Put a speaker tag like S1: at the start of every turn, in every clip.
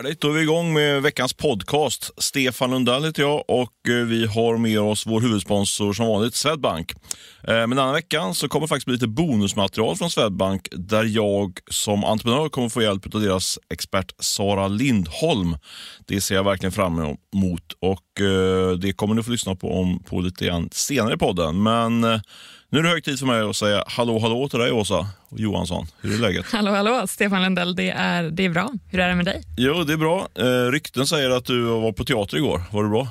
S1: Härligt, då är vi igång med veckans podcast. Stefan Lundell heter jag och eh, vi har med oss vår huvudsponsor som vanligt, Swedbank. Eh, men denna veckan så kommer det faktiskt bli lite bonusmaterial från Swedbank där jag som entreprenör kommer få hjälp av deras expert Sara Lindholm. Det ser jag verkligen fram emot och eh, det kommer ni få lyssna på, om, på lite grann senare i podden. Men nu är det hög tid för mig att säga hallå hallå till dig Åsa Johansson. Hur är läget?
S2: Hallå, hallå, Stefan Lundell. Det är, det är bra. Hur är det med dig?
S1: Jo, det är bra. Eh, rykten säger att du var på teater igår. Var det bra?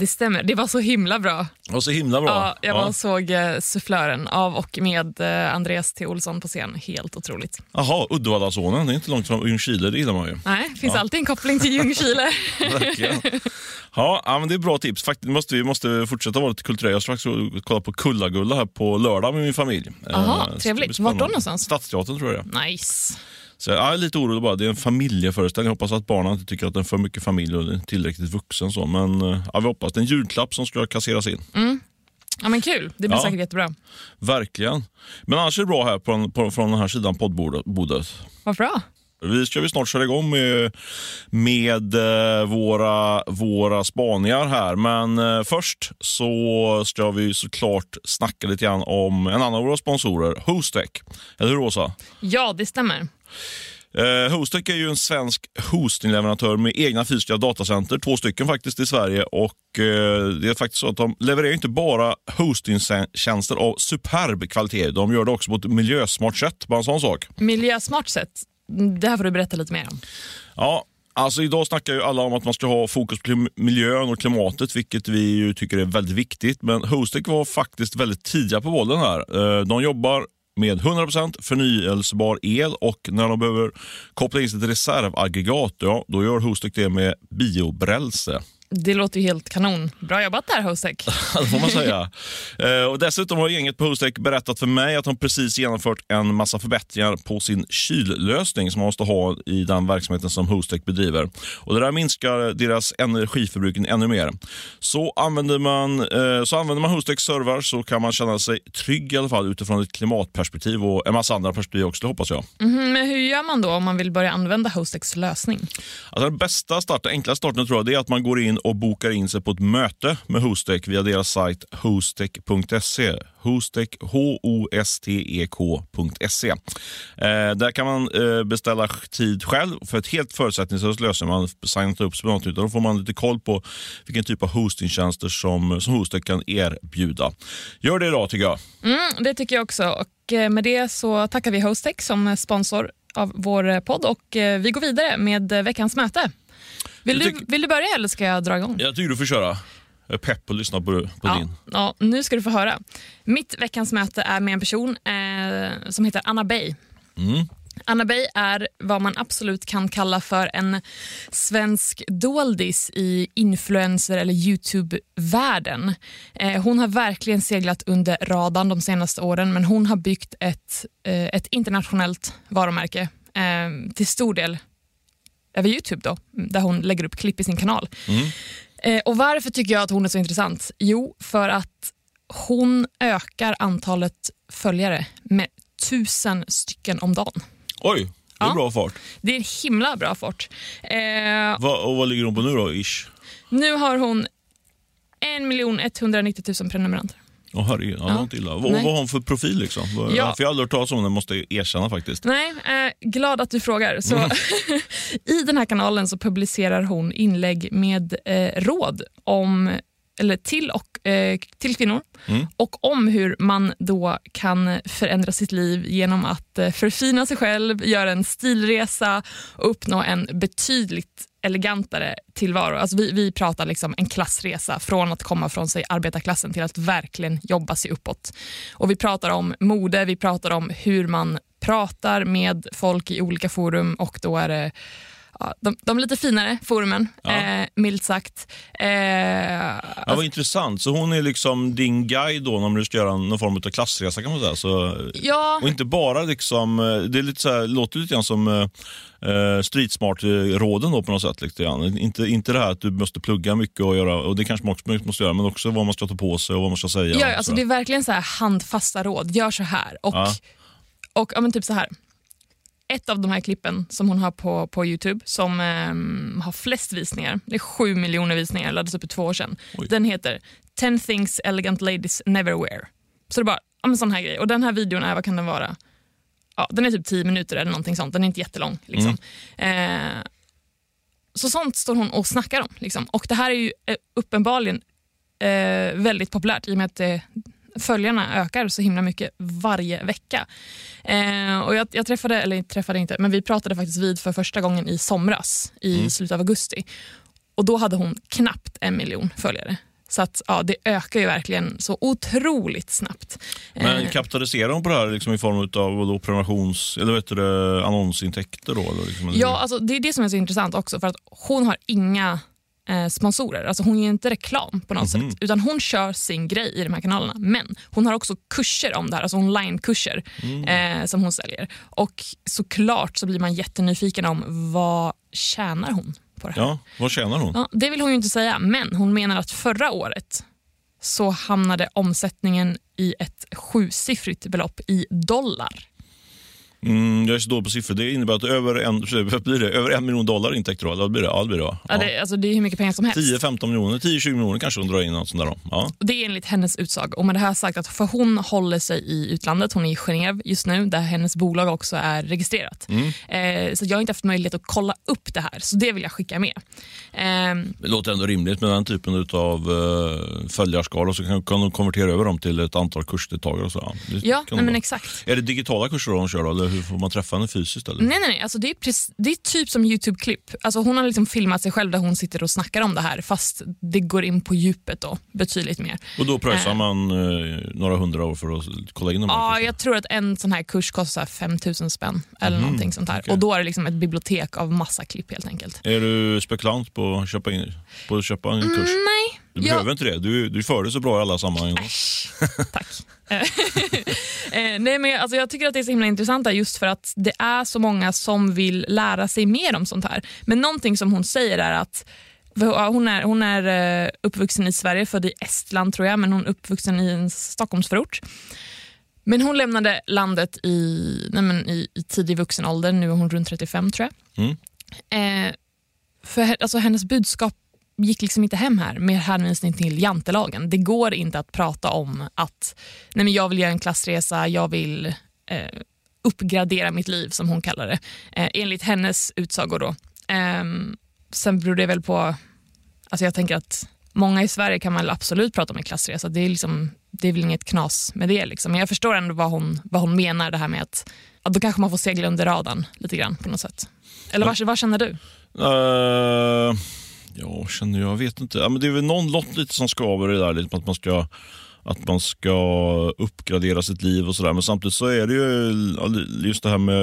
S2: Det stämmer. Det var så himla bra.
S1: Var så himla bra.
S2: Ja, jag var och såg eh, Sufflören av och med eh, Andreas T. Olsson på scen. Helt otroligt.
S1: Jaha, Uddevallasonen. Det är inte långt från Ljungskile, det gillar man ju.
S2: Nej, det finns alltid en koppling till Ljungskile.
S1: Verkligen. Ja, ja, men det är bra tips. Faktiskt måste, vi måste fortsätta vara lite kulturella. Jag ska faktiskt kolla på Kullagulla här på lördag med min familj.
S2: Jaha,
S1: Eh,
S2: trevligt. Vart då någonstans?
S1: Stadsteatern tror jag
S2: nice.
S1: Så jag är lite orolig bara. Det är en familjeföreställning. Jag hoppas att barnen inte tycker att den är för mycket familj och är tillräckligt vuxen. Så. Men eh, ja, vi hoppas. Det är en julklapp som ska kasseras in.
S2: Ja, men kul. Det blir
S1: Ja.
S2: säkert jättebra.
S1: Verkligen. Men annars är det bra här på, på, från den här sidan poddbordet.
S2: Vad bra.
S1: Vi ska vi snart köra igång med, med eh, våra, våra spaningar här. Men eh, först så ska vi såklart snacka lite grann om en annan av våra sponsorer, Hostec. Eller hur Åsa?
S2: Ja, det stämmer.
S1: Eh, Hostec är ju en svensk hostingleverantör med egna fysiska datacenter, två stycken faktiskt i Sverige. Och eh, Det är faktiskt så att de levererar inte bara hostingtjänster av superb kvalitet, de gör det också på ett miljösmart sätt. Bara en sån sak.
S2: Miljösmart sätt. Det här får du berätta lite mer om.
S1: Ja, alltså idag snackar ju alla om att man ska ha fokus på miljön och klimatet, vilket vi ju tycker är väldigt viktigt. Men Hostec var faktiskt väldigt tidiga på bollen här. Eh, De jobbar med 100% förnyelsebar el och när de behöver koppla in sitt reservaggregat, ja, då gör Hostek det med biobränsle.
S2: Det låter ju helt kanon. Bra jobbat där, Hosek.
S1: det får man säga. Eh, och dessutom har gänget på Hostec berättat för mig att de precis genomfört en massa förbättringar på sin kyllösning som man måste ha i den verksamheten som Hostec bedriver. Och det där minskar deras energiförbrukning ännu mer. Så använder man, eh, så använder man Hostecs servrar så kan man känna sig trygg i alla fall utifrån ett klimatperspektiv och en massa andra perspektiv också, hoppas jag.
S2: Mhm, men hur gör man då om man vill börja använda Hostecs lösning?
S1: Alltså den bästa starten, enklaste starten tror jag, det är att man går in och bokar in sig på ett möte med Hostek via deras sajt hostek.se. Hostek, H-O-S-T-E-K.se. Eh, där kan man eh, beställa tid själv för ett helt förutsättningslöst lösning. Man signat upp sig på något, utan då får man lite koll på vilken typ av hostingtjänster som, som Hostek kan erbjuda. Gör det idag tycker jag.
S2: Mm, det tycker jag också. Och eh, med det så tackar vi Hostek som sponsor av vår eh, podd och eh, vi går vidare med veckans möte. Vill du, vill du börja eller ska jag dra igång?
S1: Jag tycker du får köra. Jag är pepp att lyssna på, på
S2: Ja,
S1: din.
S2: ja, nu ska du få höra. Mitt veckans möte är med en person eh, som heter Anna Bey.
S1: Mm.
S2: Anna Bey är vad man absolut kan kalla för en svensk doldis i influencer eller Youtube-världen. Eh, hon har verkligen seglat under radarn de senaste åren men hon har byggt ett, eh, ett internationellt varumärke eh, till stor del över Youtube då, där hon lägger upp klipp i sin kanal. Eh, och Varför tycker jag att hon är så intressant? Jo, för att hon ökar antalet följare med tusen stycken om dagen.
S1: Oj, det är
S2: Ja.
S1: bra fart.
S2: Det är en himla bra fart. Eh,
S1: Va, och vad ligger hon på nu då, ish?
S2: nu har hon 1 190 000 prenumeranter.
S1: Åh herregud, ja. det inte illa. Vad, vad har hon för profil liksom?
S2: Ja.
S1: För jag har aldrig hört talas om den, måste jag erkänna faktiskt.
S2: Nej, eh, glad att du frågar. Så,
S1: Mm.
S2: I den här kanalen så publicerar hon inlägg med eh, råd om, eller till, och, eh, till kvinnor
S1: Mm.
S2: och om hur man då kan förändra sitt liv genom att eh, förfina sig själv, göra en stilresa och uppnå en betydligt elegantare tillvaro. Alltså vi, vi pratar liksom en klassresa från att komma från sig arbetarklassen till att verkligen jobba sig uppåt. Och Vi pratar om mode, vi pratar om hur man pratar med folk i olika forum och då är det ja, de, de lite finare forumen,
S1: Ja.
S2: eh, milt sagt. Eh,
S1: Ja, vad intressant. Så hon är liksom din guide då när du ska göra någon form av klassresa kan man säga. Så,
S2: ja,
S1: och inte bara liksom, eh, det är lite så här, låter lite grann som eh, eh, street smart-råden då på något sätt. Lite grann. Inte, inte det här att du måste plugga mycket och göra, och det kanske man också måste göra, men också vad man ska ta på sig och vad man ska säga.
S2: Ja, alltså
S1: så.
S2: det är verkligen så här handfasta råd. Gör så här. Och, och ja, men typ så här. Ett av de här klippen som hon har på, på Youtube som eh, har flest visningar, det är sju miljoner visningar, laddades upp för två år sedan.
S1: Oj.
S2: Den heter 10 things elegant ladies never wear. Så det är bara en sån här grej. Och den här videon är, vad kan den vara? Ja, den är typ 10 minuter eller någonting sånt, den är inte jättelång. Liksom. Eh, så sånt står hon och snackar om. Liksom. Och det här är ju eh, uppenbarligen eh, väldigt populärt i och med att eh, följarna ökar så himla mycket varje vecka. Eh, och jag, jag träffade, eller träffade inte, men vi pratade faktiskt vid för första gången i somras, i slutet av augusti. Och då hade hon knappt en miljon följare. Så att, ja, det ökar ju verkligen så otroligt snabbt.
S1: Men
S2: Eh,
S1: kapitaliserar hon på det här liksom i form av då, prenumerations, eller vet du, annonsintäkter? Då, eller liksom,
S2: Ja, alltså, det är det som är så intressant också. För att Hon har inga sponsorer. Alltså, hon ger inte reklam på något
S1: Mhm.
S2: sätt. Utan Hon kör sin grej i de här kanalerna. Men hon har också kurser om det här, alltså onlinekurser
S1: Mm.
S2: eh, som hon säljer. Och såklart så blir man jättenyfiken om vad tjänar hon på det här.
S1: ja, vad tjänar hon?
S2: Ja, det vill hon ju inte säga, men hon menar att förra året så hamnade omsättningen i ett sjusiffrigt belopp i dollar.
S1: Mm, jag är så dålig på siffror. Det innebär att över en, blir det, över en miljon dollar intäkter. Då, eller blir det? Ja, det blir det.
S2: Ja.
S1: Ja.
S2: det, alltså, det är hur mycket pengar som helst.
S1: 10-15 miljoner, 10-20 miljoner kanske hon drar in. Något sånt där. Ja.
S2: Det är enligt hennes utsago. Och med det här sagt att för hon håller sig i utlandet, hon är i Genève just nu där hennes bolag också är registrerat. Eh, så jag har inte haft möjlighet att kolla upp det här, så det vill jag skicka med. Ehm,
S1: Det låter ändå rimligt med den typen av uh, följarskala så kan, kan de konvertera över dem till ett antal kursdeltagare. Och så. Ja,
S2: ja, nej, men exakt.
S1: Är det digitala kurser de kör eller hur får man träffa henne fysiskt? Eller?
S2: Nej, nej, nej. Alltså, det, är precis, det är typ som Youtube-klipp. Alltså, hon har liksom filmat sig själv där hon sitter och snackar om det här fast det går in på djupet då, betydligt mer.
S1: Och då pröjsar
S2: Eh.
S1: man eh, några hundra år för att kolla in de här
S2: Ja,
S1: kurserna.
S2: jag tror att en sån här kurs kostar 5 000 spänn eller någonting sånt här.
S1: okej.
S2: Och då är det liksom ett bibliotek av massa klipp helt enkelt.
S1: Är du spekulant på att köpa, in, på att köpa en kurs?
S2: Nej,
S1: Du
S2: jag-
S1: behöver inte det. Du, du för det så bra i alla sammanhang.
S2: Tack. Eh, Nej, men jag, alltså jag tycker att det är så himla intressant där just för att det är så många som vill lära sig mer om sånt här. Men någonting som hon säger är att hon är, hon är eh, uppvuxen i Sverige, född i Estland tror jag, men hon är uppvuxen i en Stockholmsförort. Men hon lämnade landet i, nej men i, i tidig vuxen ålder, nu är hon runt 35 tror jag.
S1: Mm.
S2: Eh, för alltså, hennes budskap gick liksom inte hem här med hänvisning till jantelagen. Det går inte att prata om att nej men jag vill göra en klassresa, jag vill eh, uppgradera mitt liv som hon kallar det. Eh, enligt hennes utsago då. Ehm, sen beror det väl på, alltså jag tänker att många i Sverige kan man absolut prata om en klassresa. Det är, liksom, det är väl inget knas med det. Liksom. Men jag förstår ändå vad hon, vad hon menar det här med att, att då kanske man får segla under radarn lite grann på något sätt. Eller vad, vad känner du?
S1: Uh, ja, känner jag, vet inte. Ja, men det är väl någon lott lite som skaver det där, lite, att man ska att man ska uppgradera sitt liv och sådär. Men samtidigt så är det ju just det här med,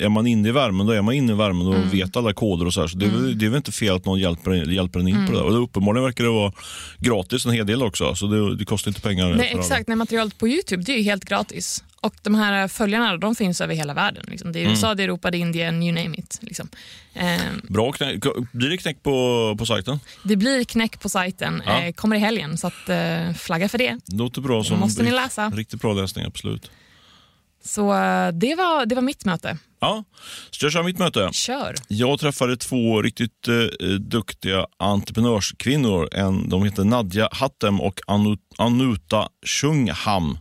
S1: är man inne i värmen, då är man inne i värmen och
S2: Mm.
S1: vet alla koder och så här. Så det, är väl, det är väl inte fel att någon hjälper, hjälper en in
S2: Mm.
S1: på det där. Och det, uppenbarligen verkar det vara gratis en hel del också, så det, det kostar inte pengar.
S2: Nej,
S1: alla.
S2: exakt. Nej, materialet på Youtube det är ju helt gratis. Och de här följarna de finns över hela världen. Liksom. Det är USA, det är Europa, det är Indien, you name it. Liksom. Ehm,
S1: Bra knäck. Blir det knäck på, på sajten?
S2: det blir knäck på sajten,
S1: Ja.
S2: eh, kommer i helgen, så att, eh, flagga för det.
S1: Låter bra som
S2: måste ni läsa.
S1: Riktigt bra läsning, absolut.
S2: Så eh, det, var, det var mitt möte.
S1: Ja, ska jag köra mitt möte?
S2: Kör.
S1: Jag träffade två riktigt eh, duktiga entreprenörskvinnor. En, de heter Nadja Hattem och Anu, Anuta Shungham.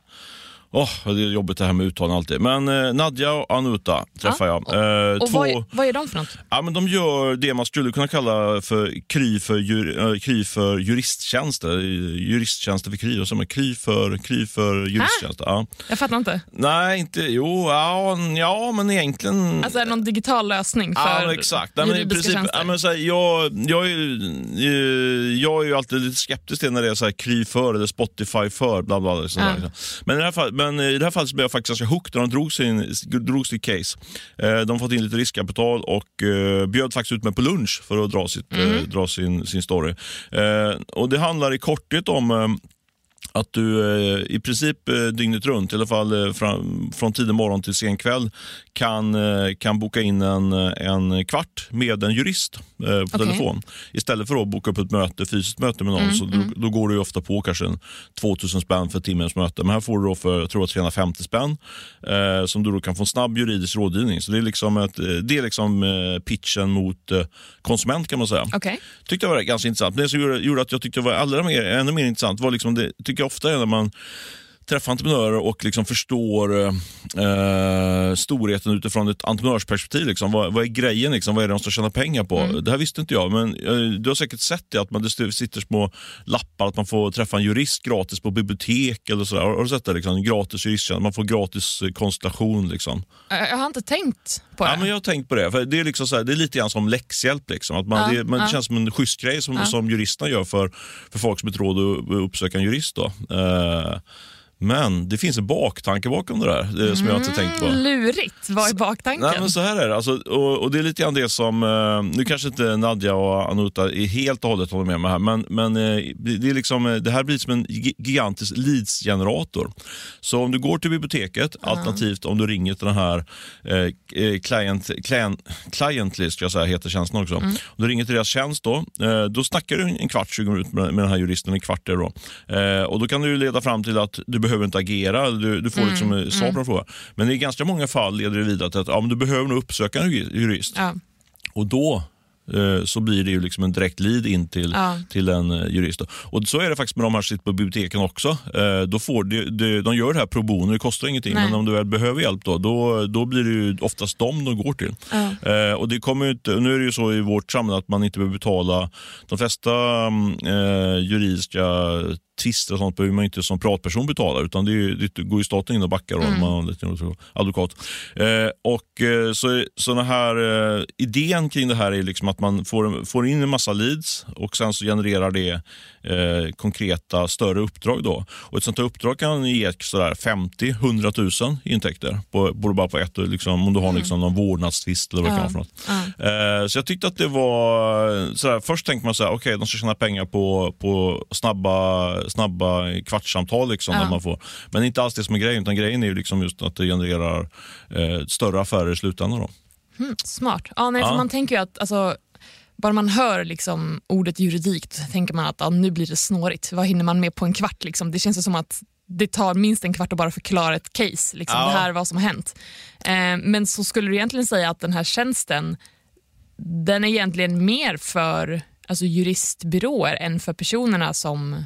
S1: Åh, det är jobbigt det här med uttalen alltid. Men eh, Nadja och Anuta träffar jag. Eh,
S2: Och
S1: två,
S2: vad, är- vad är de för något?
S1: ja, men de gör det man skulle kunna kalla för KRY för, jur, äh, KRY för juristtjänster. Juristtjänster för KRY. Och så KRY för, KRY för juristtjänster. Ja.
S2: Jag fattar inte.
S1: Nej, inte... Jo, ja, ja men egentligen...
S2: Alltså är det någon digital lösning för
S1: Ja, exakt. Nej, men i
S2: juridiska
S1: princip,
S2: tjänster?
S1: ja, men så här, jag, jag, är, ju- eh, jag är ju alltid lite skeptisk till när det är så här, Kry för eller Spotify för. Bla, bla, bla,
S2: Ja.
S1: liksom. men, i det här fall, men i det här fallet blev jag faktiskt ganska hooked när de drog, sin, drog sitt case. Eh, de har fått in lite riskkapital och eh, bjöd faktiskt ut mig på lunch för att dra, sitt, eh, dra sin, sin story. Eh, och Det handlar i korthet om eh, att du eh, i princip eh, dygnet runt, i alla fall eh, från, från tidig morgon till sen kväll, kan, kan boka in en, en kvart med en jurist på
S2: Okej.
S1: telefon. Istället för att boka upp ett möte, fysiskt möte med någon,
S2: Mm,
S1: så då, då går ju ofta på kanske en 2000 spänn för timmens möte. Men här får du för jag tror jag, 350 spänn eh, som du då kan få en snabb juridisk rådgivning. Så det är liksom, ett, det är liksom pitchen mot konsument kan man säga
S2: Okej.
S1: tyckte jag var ganska intressant. Men det som gjorde, gjorde att jag tyckte det var allra mer, ännu mer intressant var liksom det tycker jag ofta är när man träffar entreprenörer och liksom förstår eh, storheten utifrån ett entreprenörsperspektiv. Liksom. Vad, vad är grejen? Liksom? Vad är det de ska tjäna pengar på? Det här visste inte jag, men eh, du har säkert sett det att man, det sitter små lappar att man får träffa en jurist gratis på bibliotek eller sådär. Har, har du sett det? Liksom? Gratis juristtjänst, man får gratis eh, konsultation. Liksom.
S2: Jag har inte tänkt på det.
S1: Ja, men jag har tänkt på det. För det, är liksom så här, det är lite grann som läxhjälp. Liksom. Att man,
S2: Ja,
S1: det, man, det
S2: ja.
S1: känns som en schysst grej som,
S2: Ja.
S1: som juristerna gör för, för folk som har råd att uppsöka en jurist. Då. Eh, men det finns en baktanke bakom det där eh, som jag inte tänkt på.
S2: Mm, Lurigt. Vad är baktanken?
S1: Nej, men så här är det. Alltså, och, och det är lite grann det som, eh, nu kanske inte Nadja och Anuta är helt och hållet håller med mig här, men, men eh, det, är liksom, det här blir som en gi- gigantisk leadsgenerator. Så om du går till biblioteket, alternativt om du ringer till den här eh, client, client, client list, jag säga, heter tjänsten också. Om du ringer till deras tjänst då, eh, då snackar du en kvart, 20 minuter med, med den här juristen, en kvart är då. Eh, och då kan du leda fram till att du behöver inte agera, du, du får liksom eh, svar på en fråga. Men i ganska många fall leder det vidare till att ja, men du behöver nog uppsöka en ju- jurist.
S2: Ja.
S1: Och då eh, så blir det ju liksom en direkt lead in till,
S2: Ja.
S1: till en eh, jurist. Och så är det faktiskt med de här sitter på biblioteken också. Då får de, de, de gör det här pro bono, det kostar ingenting.
S2: Nej.
S1: Men om du väl behöver hjälp då, då, då blir det ju oftast dem de går till.
S2: Ja.
S1: Och det kommer inte, nu är det ju så i vårt samhälle att man inte behöver betala de flesta mm, eh, juridiska tvister och sånt behöver man inte som privatperson betala utan det, ju- det går ju staten in och backar om man har en liten advokat. Eh, och eh, så, så den här eh, idén kring det här är liksom att man får, får in en massa leads och sen så genererar det eh, konkreta större uppdrag. Då. Och ett sånt här uppdrag kan ge sådär 50-100 000 i intäkter på, både bara på ett, och liksom, om du har liksom någon vårdnadstvist eller vad det kan vara för något.
S2: Ja.
S1: Eh, Så jag tyckte att det var... Sådär, först tänkte man så här, okej, de ska tjäna pengar på, på snabba, snabba kvartssamtal. Liksom,
S2: Ja.
S1: man får. Men inte alls det som är grejen, utan grejen är ju liksom just att det genererar eh, större affärer i slutändan. Då.
S2: Mm, smart. Ja, nej,
S1: Ja.
S2: Man tänker ju att alltså, bara man hör liksom ordet juridik så tänker man att ja, nu blir det snårigt. Vad hinner man med på en kvart? Liksom? Det känns som att det tar minst en kvart att bara förklara ett case. Liksom,
S1: Ja.
S2: Det här är vad som har hänt. Eh, men så skulle du egentligen säga att den här tjänsten den är egentligen mer för alltså, juristbyråer än för personerna som,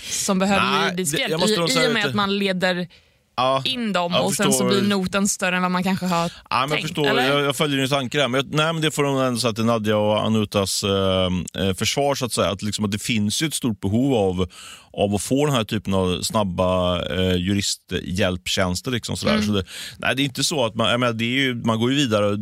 S2: som behöver
S1: Nej,
S2: juridisk hjälp. I, I och med att man leder
S1: Ja,
S2: in dem
S1: jag
S2: och sen så
S1: förstår.
S2: blir notan större än vad man kanske har
S1: Ja, men jag,
S2: tänkt.
S1: förstår,
S2: eller?
S1: jag, jag följer din tanke där. Men, jag, nej, men det får de ändå säga till Nadja och Anutas eh, eh, försvar. Så att, säga. Att, liksom, att det finns ju ett stort behov av, av att få den här typen av snabba eh, juristhjälptjänster. Liksom, sådär.
S2: Mm.
S1: Så det, nej, det är inte så att man, jag menar, det är ju, man går ju vidare.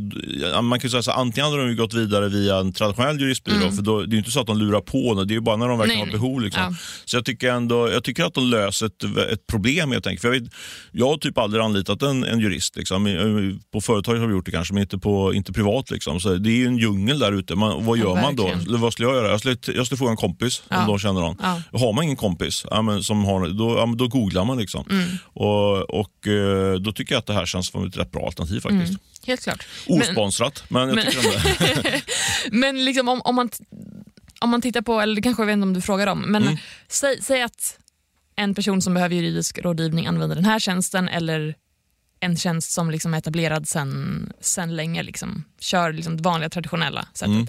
S1: Man kan ju säga så, antingen hade de gått vidare via en traditionell juristbyrå. För då, det är inte så att de lurar på något. Det är ju bara när de verkligen
S2: Mm. Nej,
S1: har behov. Liksom.
S2: Ja.
S1: Så jag tycker, ändå, jag tycker att de löser ett, ett problem helt enkelt. För jag, vet, jag har typ aldrig anlitat en, en jurist. Liksom. I- På företaget har vi gjort det kanske, men inte, på, inte privat. Liksom. Så det är ju en djungel där ute. Vad
S2: Ja,
S1: gör man då? Vad skulle jag göra? Jag skulle, jag skulle fråga en kompis
S2: Ja.
S1: om de känner någon.
S2: Ja.
S1: Har man ingen kompis, ja, men, som har, då, ja, men då googlar man. Liksom.
S2: Mm.
S1: Och, och eh, Då tycker jag att det här känns som ett rätt bra alternativ faktiskt.
S2: Helt klart. Men-
S1: Osponsrat, men, jag
S2: men-
S1: tycker ändå det.
S2: Men liksom om, om, man, om man tittar på, eller kanske jag vet inte om du frågar om, men
S1: Mm.
S2: säg, säg att en person som behöver juridisk rådgivning använder den här tjänsten eller en tjänst som liksom är etablerad sen, sen länge, liksom, kör liksom det vanliga traditionella sättet.
S1: Mm.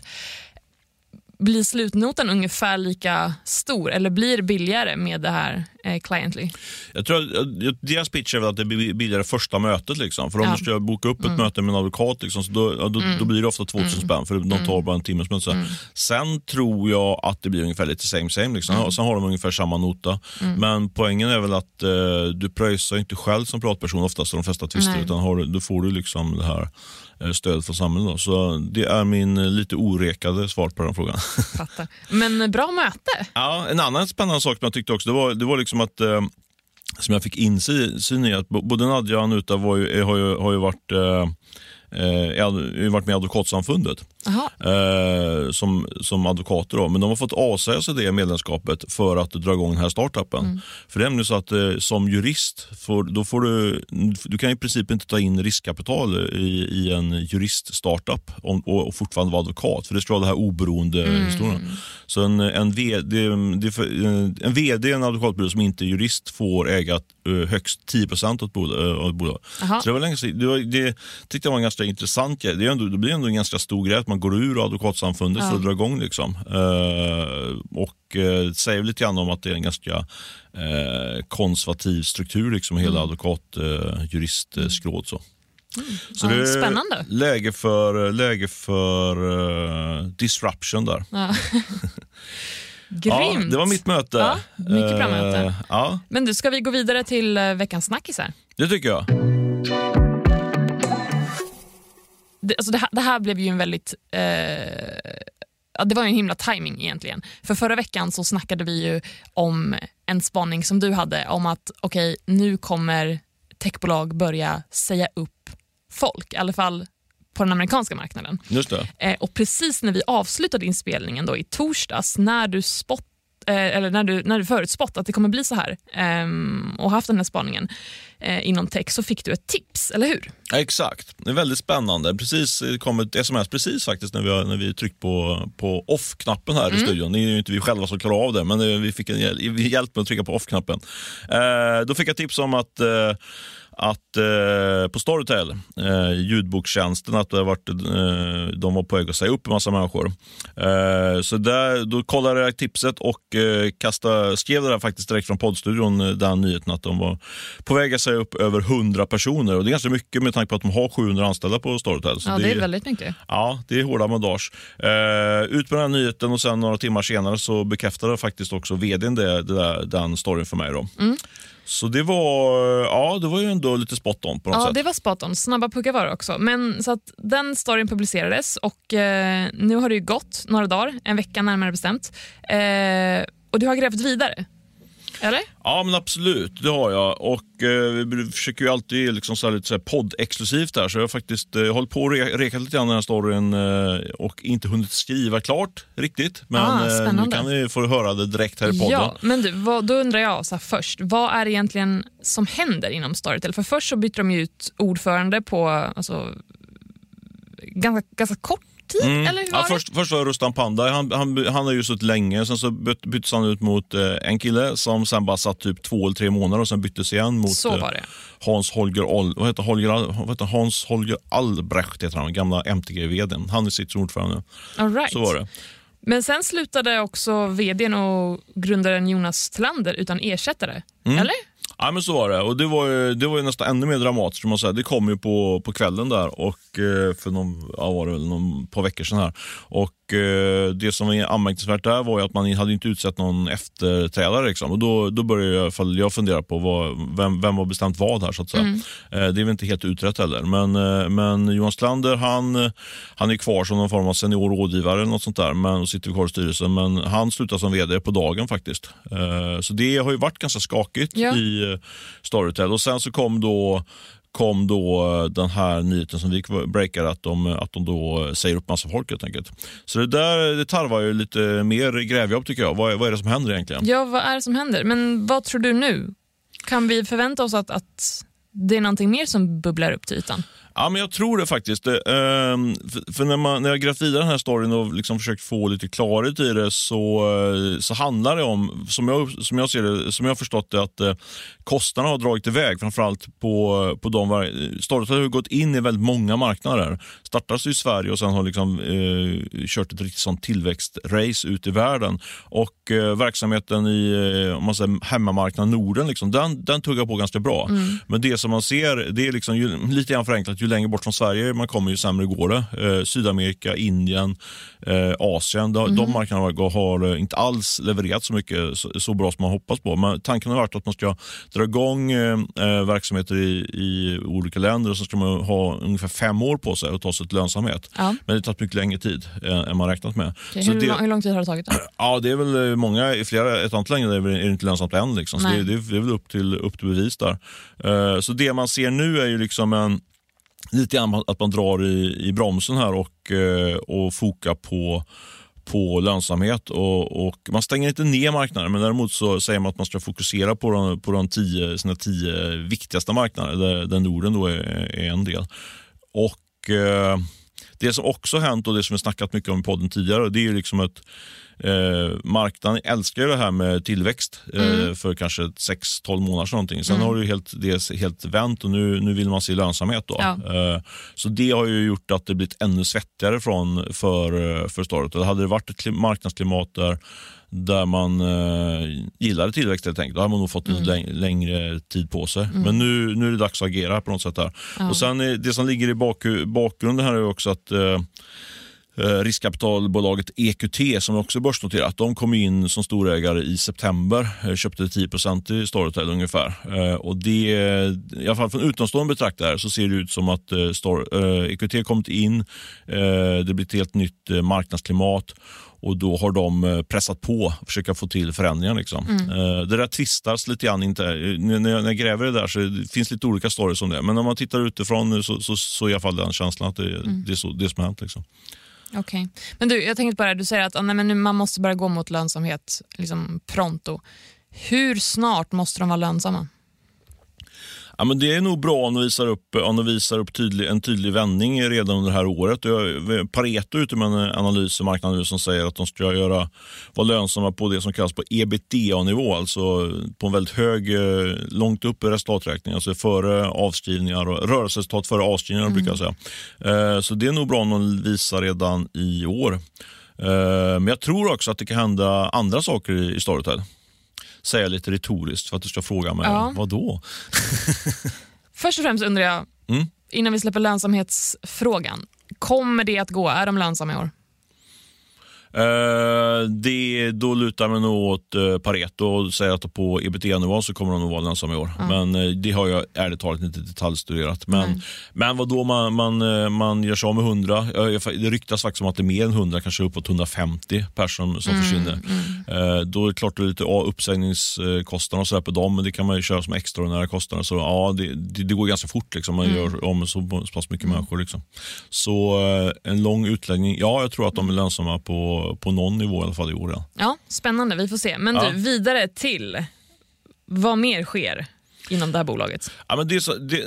S2: Blir slutnotan ungefär lika stor eller blir billigare med det här eh, Cliently?
S1: Jag tror att deras pitch är väl att det blir billigare första mötet. Liksom. För om
S2: Ja.
S1: du ska boka upp ett möte med en advokat liksom, så då, då, då blir det ofta 2000 spänn för de tar bara en timmes möte. Så. Sen tror jag att det blir ungefär lite same same. Liksom. Ja, Sen har de ungefär samma nota. Men poängen är väl att eh, du pröjsar inte själv som privatperson oftast i de flesta tvister. Utan har, du- då får du liksom det här eh, stödet från samhället. Då. Så det är min eh, lite orekade svar på den frågan.
S2: Fattar. Men bra möte.
S1: Ja, en annan spännande sak som jag tyckte också, det var, det var liksom att eh, som jag fick insyn i att både Nadja och Anuta var ju, har, ju, har ju varit eh, eh, ad- varit med i Advokatsamfundet
S2: Aha.
S1: eh, som, som advokater. Då. Men de har fått avsäga sig det medlemskapet för att dra igång den här startupen. För det är så att eh, som jurist, får, då får du, du kan i princip inte ta in riskkapital i, i en jurist-startup och, och fortfarande vara advokat. För det ska vara det här oberoende historien. Så en, en, VD, en VD i en advokatbyrå som inte är jurist får äga högst 10 av ett bolag. eh, av ett bolag.
S2: Aha.
S1: Så det, var sedan- det, var, det tyckte jag var en ganska intressant grej. Det, är ändå, det blir ändå en ganska stor grej att man går ur advokatsamfundet för att dra igång. Liksom. Eh, och eh, säger lite grann om att det är en ganska eh, konservativ struktur, liksom, hela
S2: Mm.
S1: advokat eh, juristskråd. Så. Så
S2: Ja,
S1: det är
S2: spännande.
S1: Läge för, läge för eh, disruption där.
S2: Ja.
S1: Ja,
S2: Grymt.
S1: det var mitt möte.
S2: Ja, mycket bra möte.
S1: Eh, ja,
S2: Men du, ska vi gå vidare till eh, veckans snackisar?
S1: det tycker jag.
S2: Det, alltså det, här, det här blev ju en väldigt... Eh, ja, det var ju en himla timing egentligen. För förra veckan så snackade vi ju om en spaning som du hade om att okej, nu kommer techbolag börja säga upp folk, i alla fall på den amerikanska marknaden.
S1: Just det.
S2: Eh, och precis när vi avslutade inspelningen då i torsdags, när du, spot, eh, eller när du, när du förutspått att det kommer bli så här ehm, och haft den här spaningen eh, inom tech så fick du ett tips, eller hur?
S1: Ja, exakt. Det är väldigt spännande. Precis, det kom ett sms precis faktiskt när vi, när vi tryckt på, på off-knappen här i studion. Det är ju inte vi själva som klarar av det, men eh, vi fick en hjälp med att trycka på off-knappen. Eh, då fick jag tips om att eh, att eh, på Storytel, eh, ljudbokstjänsten, att det har varit, eh, de var på väg att säga upp en massa människor. Eh, så där, då kollade jag tipset och eh, kastade, skrev det där faktiskt direkt från poddstudion, eh, den nyheten att de var på väg att säga upp över 100 personer. Och Det är ganska mycket med tanke på att de har 700 anställda på Storytel.
S2: Ja, det är väldigt mycket.
S1: Ja, det är hårda bandage. Eh, ut med den här nyheten och sen några timmar senare så bekräftade faktiskt också vdn det, det där, den storyn för mig. Då.
S2: Mm.
S1: Så det var, ja, det var ju ändå lite spot on på något
S2: Ja,
S1: sätt.
S2: det var spot on. Snabba puckar var det också. Men, så att den storyn publicerades och eh, nu har det ju gått några dagar, en vecka närmare bestämt. Eh, och du har grävt vidare. Eller?
S1: Ja, men absolut. Det har jag. Och eh, Vi försöker ju alltid liksom så här lite så här podd-exklusivt där. Så jag har faktiskt eh, hållit på och re- rekat lite grann den här storyn eh, och inte hunnit skriva klart riktigt. Men
S2: Ah,
S1: eh, nu kan ni få höra det direkt här i podden.
S2: Ja, men du, vad, då undrar jag så här först, vad är det egentligen som händer inom Storytel? För först så bytte de ut ordförande på alltså, ganska, ganska kort tid, eller hur var
S1: Mm. Ja,
S2: det?
S1: först, först var det Rustam Panda. Han, han, han har ju suttit länge. Sen så byt, byttes han ut mot eh, en kille som sen bara satt typ två eller tre månader och sen byttes igen mot eh. Hans Holger, Ol, vad heter Holger, vad heter Hans Holger Albrecht, heter han, gamla MTG-vdn. Han är sitt ordförande nu.
S2: All right.
S1: Så var det.
S2: Men sen slutade också vdn och grundaren Jonas Tillander utan ersättare,
S1: Mm.
S2: eller?
S1: Ja, men så var det. Och det var ju, det var ju nästan ännu mer dramatiskt. Man säga. Det kom ju på, på kvällen där och eh, för någon, ja, var det väl någon, par veckor sedan. Här. Och det som var anmärkningsvärt där var att man hade inte utsett någon efterträdare. Liksom. Och då, då började jag, fall jag fundera på vad, vem, vem har bestämt vad här. så att säga.
S2: Mm.
S1: Eh, det är väl inte helt utrett heller. Men, eh, men Johan Slander han, han är kvar som någon form av senior rådgivare något sånt där, men, och sitter kvar i styrelsen. Men han slutar som vd på dagen faktiskt. Eh, så det har ju varit ganska skakigt
S2: Ja.
S1: i eh, Storytel. Och sen så kom då kom då eh, den här nyheten som vi breakade att de, eh, att de då eh, säger upp massa folk helt enkelt. Så det där det tarvar ju lite mer grävjobb tycker jag. Vad, är- vad är det som händer egentligen?
S2: Ja, vad är det som händer? Men vad tror du nu? Kan vi förvänta oss att, att det är någonting mer som bubblar upp till ytan?
S1: Ja, men jag tror det faktiskt. Det, ehm, för för när, man, när jag grävt vidare den här storyn och liksom försökt få lite klarhet i det så, eh, så handlar det om, som jag, som jag ser det, som jag har förstått det, att eh, kostnaderna har dragit iväg. Framförallt på, på de... Storytel har gått in i väldigt många marknader. Startades i Sverige och sen har liksom, eh, kört ett riktigt sånt tillväxtrace ut i världen. Och eh, verksamheten i eh, om man säger, hemmamarknaden Norden, liksom, den, den tuggar på ganska bra. Men det som man ser, det är liksom, lite grann förenklat, ju längre bort från Sverige man kommer ju sämre går det. Eh, Sydamerika, Indien, eh, Asien, de, de marknaderna har eh, inte alls levererat så mycket så, så bra som man hoppas på. Men tanken har varit att man ska dra igång eh, eh, verksamheter i, i olika länder och så ska man ha ungefär fem år på sig att ta sig till lönsamhet.
S2: Ja.
S1: Men det har tagit mycket längre tid eh, än man räknat med. Så
S2: hur,
S1: det-
S2: lång- hur lång tid har det tagit? Då?
S1: Ja, det är väl många, i flera, ett antal länder är det inte lönsamt än. Liksom. Så det, det, är- väl upp till, upp till bevis där. Så det man ser nu är ju liksom en lite grann att man drar i, i bromsen här och, eh, och fokar på på lönsamhet och, och, man stänger inte ner marknaden men däremot så säger man att man ska fokusera på de, på de tio, sina tio viktigaste marknader där, där Norden då är, är en del. Och eh, Det som också har hänt och det som vi snackat mycket om i podden tidigare det är liksom att Eh, marknaden älskar det här med tillväxt eh, mm. för kanske 6-12 månader sedan. Någonting. Sen mm. har det helt, det helt vänt och nu, nu vill man se lönsamhet. Då. Ja. Eh, så det har ju gjort att det blivit ännu svettigare från, för, för Storytel. Hade det varit ett marknadsklimat där där man eh, gillade tillväxt helt enkelt. Då hade man nog fått en mm. längre tid på sig. Mm. Men nu, nu är det dags att agera på något sätt. Där. Ja. Och sen Det som ligger i bak, bakgrunden här är också att eh, Eh, riskkapitalbolaget EQT som också är börsnoterat, de kom in som storägare i september. Eh, köpte 10% i Storytel ungefär. Eh, och det, I alla fall från utomstående betraktare så ser det ut som att EQT e kommit in, det blir ett helt nytt marknadsklimat och då har de pressat på och försöka få till förändringar. Liksom. Mm. Det där tvistas lite grann. Inte, när jag gräver det där så det finns lite olika stories om det. Men om man tittar utifrån så, så, så är i alla fall den känslan att det, mm. det är så, det som har hänt. Liksom.
S2: Okay. Men du, jag tänkte bara, du säger att ah, nej, men nu, man måste börja gå mot lönsamhet liksom pronto. Hur snart måste de vara lönsamma?
S1: Ja, men det är nog bra om de visar upp, om de visar upp tydlig, en tydlig vändning redan under det här året. Pareto är ute med en analys i marknaden som säger att de ska göra, vara lönsamma på det som kallas på ebitda-nivå, alltså på en väldigt hög, eh, långt upp i resultaträkningen, alltså före avskrivningar och rörelseresultat före avskrivningar mm. brukar jag säga. Eh, så det är nog bra om de visar redan i år. Eh, men jag tror också att det kan hända andra saker i Storytel säga lite retoriskt för att du ska fråga mig ja. vad då?
S2: Först och främst undrar jag, mm? innan vi släpper lönsamhetsfrågan, kommer det att gå? Är de lönsamma i år?
S1: Uh, det, då lutar man nog åt uh, Pareto och säger att på ebitda-nivå så kommer de nog vara lönsamma i år. Mm. Men uh, det har jag ärligt talat inte detaljstuderat. Men, mm. men vad då man, man, man gör sig av med 100. Det ryktas faktiskt om att det är mer än 100, kanske uppåt 150 personer som mm. försvinner. Mm. Då är det klart det är lite uppsägningskostnader och så på dem, men det kan man ju köra som extraordinära kostnader. Så ja, det, det, det går ganska fort. Liksom. Man mm. gör om så, så pass mycket mm. människor. Liksom. Så en lång utläggning. Ja, jag tror att de är lönsamma på på, någon nivå i alla fall i år.
S2: Ja, spännande, vi får se. Men ja. du, vidare till vad mer sker? Inom det här bolaget?
S1: Ja, men det, det,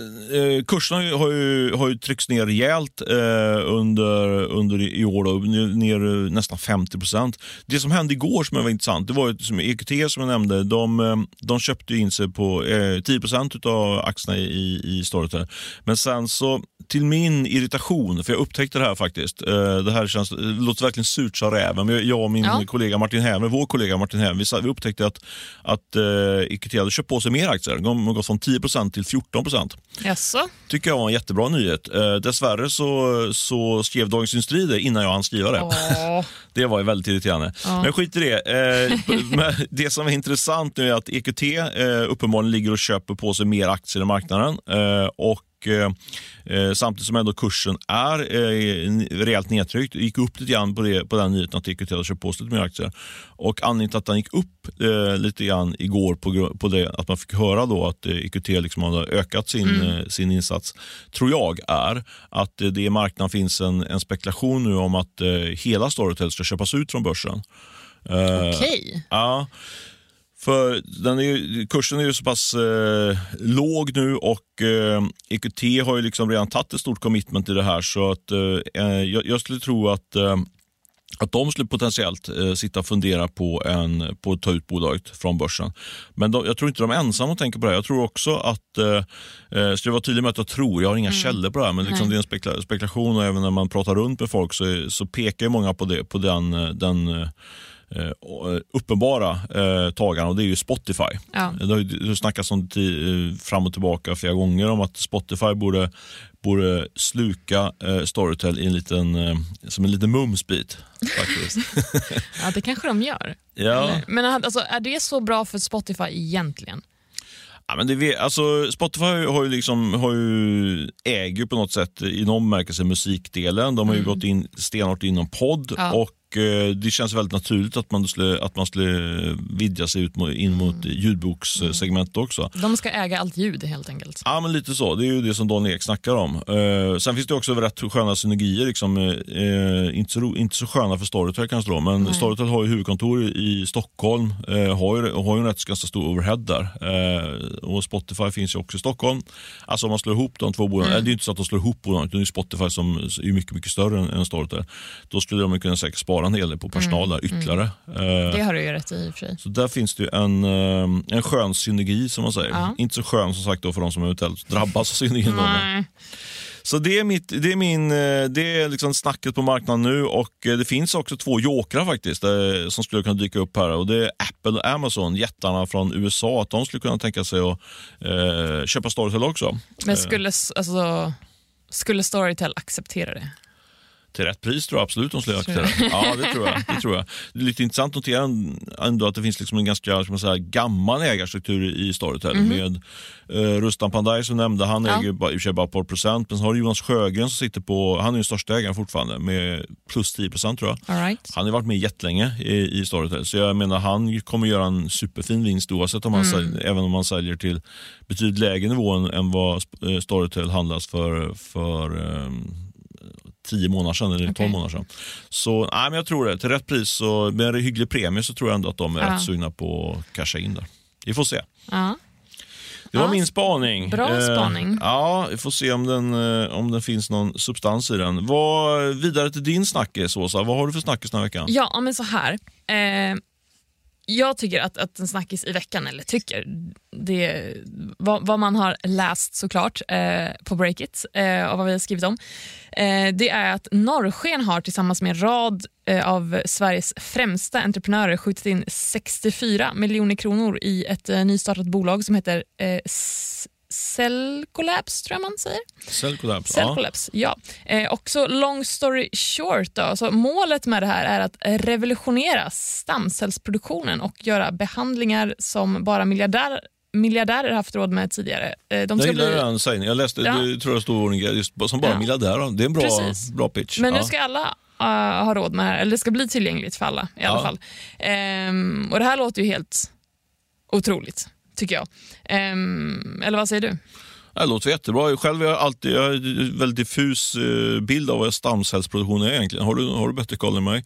S1: eh, kurserna har ju, har ju tryckts ner rejält eh, under, under i år, då, ner, ner nästan 50 procent. Det som hände igår som var intressant, det var ju, som EQT som jag nämnde, de, eh, de köpte in sig på eh, 10 procent av aktierna i, i Storytel. Men sen så, till min irritation, för jag upptäckte det här faktiskt, eh, det här känns, det låter verkligen surt sa räven, men jag och min ja. kollega Martin Häver, vår kollega Martin Häver, vi, vi upptäckte att, att eh, EQT hade köpt på sig mer aktier. De, gått från 10% till 14
S2: Jaså?
S1: tycker jag var en jättebra nyhet. Eh, dessvärre så, så skrev Dagens Industri det innan jag hann skriva det. Åh. det var ju väldigt irriterande. Åh. Men skit i det. Eh, det som är intressant nu är att EQT eh, uppenbarligen ligger och köper på sig mer aktier i marknaden. Eh, och Eh, eh, samtidigt som ändå kursen är eh, rejält nedtryckt. gick upp lite grann på, det, på den nyheten att EQT hade köpt på sig lite mer aktier. Och anledningen till att den gick upp eh, lite grann igår på, på det att man fick höra då att EQT liksom hade ökat sin, mm. sin insats, tror jag är att det i marknaden finns en, en spekulation nu om att hela Storytel ska köpas ut från börsen.
S2: Okej. Okay.
S1: Ja. För den är, kursen är ju så pass eh, låg nu och eh, EQT har ju liksom redan tagit ett stort commitment i det här. Så att, eh, eh jag, jag, skulle tro att, eh, att de skulle potentiellt eh, sitta och fundera på, en, på att ta ut bolaget från börsen. Men de, jag tror inte de är ensamma och tänker på det här. Jag tror också att, eh, ska vara tydlig med att jag tror, jag har inga mm. källor på det här, men liksom det är en spekula spekulation och även när man pratar runt med folk så, så pekar många på, det, på den, den Eh, uppenbara eh, tagarna och det är ju Spotify. Ja. Det har ju snackats om eh, fram och tillbaka flera gånger om att Spotify borde, borde sluka eh, Storytel i en liten, eh, som en liten mumsbit. Faktiskt.
S2: ja, det kanske de gör. Ja. Men alltså, är det så bra för Spotify egentligen?
S1: Ja, men det, alltså, Spotify har ju, liksom, har ju, äger på något sätt i någon bemärkelse musikdelen. De har ju mm. gått in stenhårt inom podd ja. och eh, det känns väldigt naturligt att man skulle, att man skulle vidga sig ut in mot ljudbokssegmentet också.
S2: De ska äga allt ljud helt enkelt.
S1: Ja, men lite så. Det är ju det som Daniel Ek snackar om. Uh, sen finns det också rätt sköna synergier. Liksom, uh, inte, så, inte så sköna för Storytel kanske då, men Nej. Storytel har ju huvudkontor i Stockholm. Har, ju, har ju en rätt ganska stor overhead där. och Spotify finns ju också i Stockholm. Alltså om man slår ihop de två bolagen, mm. det är inte så att de slår ihop bolagen, utan det är Spotify som är mycket, mycket större än, än Storytel. Då skulle de kunna säkert spara en hel del på personal mm. där ytterligare.
S2: Mm. Det har du ju rätt i och för sig.
S1: Så där finns det en, en skön synergi som man säger. Ja. Inte så skön som sagt då för de som eventuellt drabbas av synergin. Så det är, mitt, det är, min, eh, det är liksom snacket på marknaden nu och eh, det finns också två jokrar faktiskt eh, som skulle kunna dyka upp här. Och Det är Apple och Amazon, jättarna från USA, att de skulle kunna tänka sig att eh, köpa Storytel också.
S2: Men skulle, alltså, skulle Storytel acceptera det?
S1: Till rätt pris tror jag absolut de skulle acceptera. Ja, det tror jag. Det tror jag. Det är lite intressant att notera ändå att det finns liksom en ganska ska man säga, gammal ägarstruktur i Storytel. Mm. Med uh, Rustam Pandai som nämnde, han ja. äger bara, i och för sig bara ett par procent. Men så har du Jonas Sjögren som sitter på, han är den största ägaren fortfarande med plus 10 procent tror jag.
S2: right.
S1: Han har varit med jättelänge i, i Storytel. Så jag menar han kommer göra en superfin vinst oavsett om man mm. säljer, även om man säljer till betydligt lägre nivå än vad eh, Storytel handlas för, för um, tio månader sedan eller okay. månader sedan. Så nej, men jag tror det. Till rätt pris och med en hygglig premie så tror jag ändå att de är ja. rätt sugna på att casha in där. Vi får se.
S2: Ja.
S1: Det var ja. min spaning.
S2: Bra eh, spaning.
S1: ja, vi får se om, den, eh, om det finns någon substans i den. Vad, vidare till din snackis, Åsa. Vad har du för snackis den här veckan?
S2: Ja, men så här. Eh, jag tycker att, att en snackis i veckan, eller tycker, det vad, vad man har läst såklart eh, på Breakit eh, och vad vi har skrivit om, eh, det är att Norrsken har tillsammans med en rad eh, av Sveriges främsta entreprenörer skjutit in 64 miljoner kronor i ett eh, nystartat bolag som heter eh, Cell Collapse, tror jag man säger.
S1: Cell Collapse,
S2: Cell ja. Collapse, ja. Eh, också long story short, då, så målet med det här är att revolutionera stamcellsproduktionen och göra behandlingar som bara miljardär, miljardärer haft råd med tidigare.
S1: Eh, de jag gillar bli... den sägningen. Jag läste, ja. det tror jag stod just som bara ja. miljardärer. Det är en bra, bra pitch.
S2: Men ja. nu ska alla uh, ha råd med det här, eller det ska bli tillgängligt för alla i alla fall. Um, och Det här låter ju helt otroligt tycker jag. Um, eller vad säger du?
S1: Det låter jättebra. Själv har jag alltid jag har en väldigt diffus eh, bild av vad stamcellsproduktion är egentligen. Har du, har du bättre koll än mig?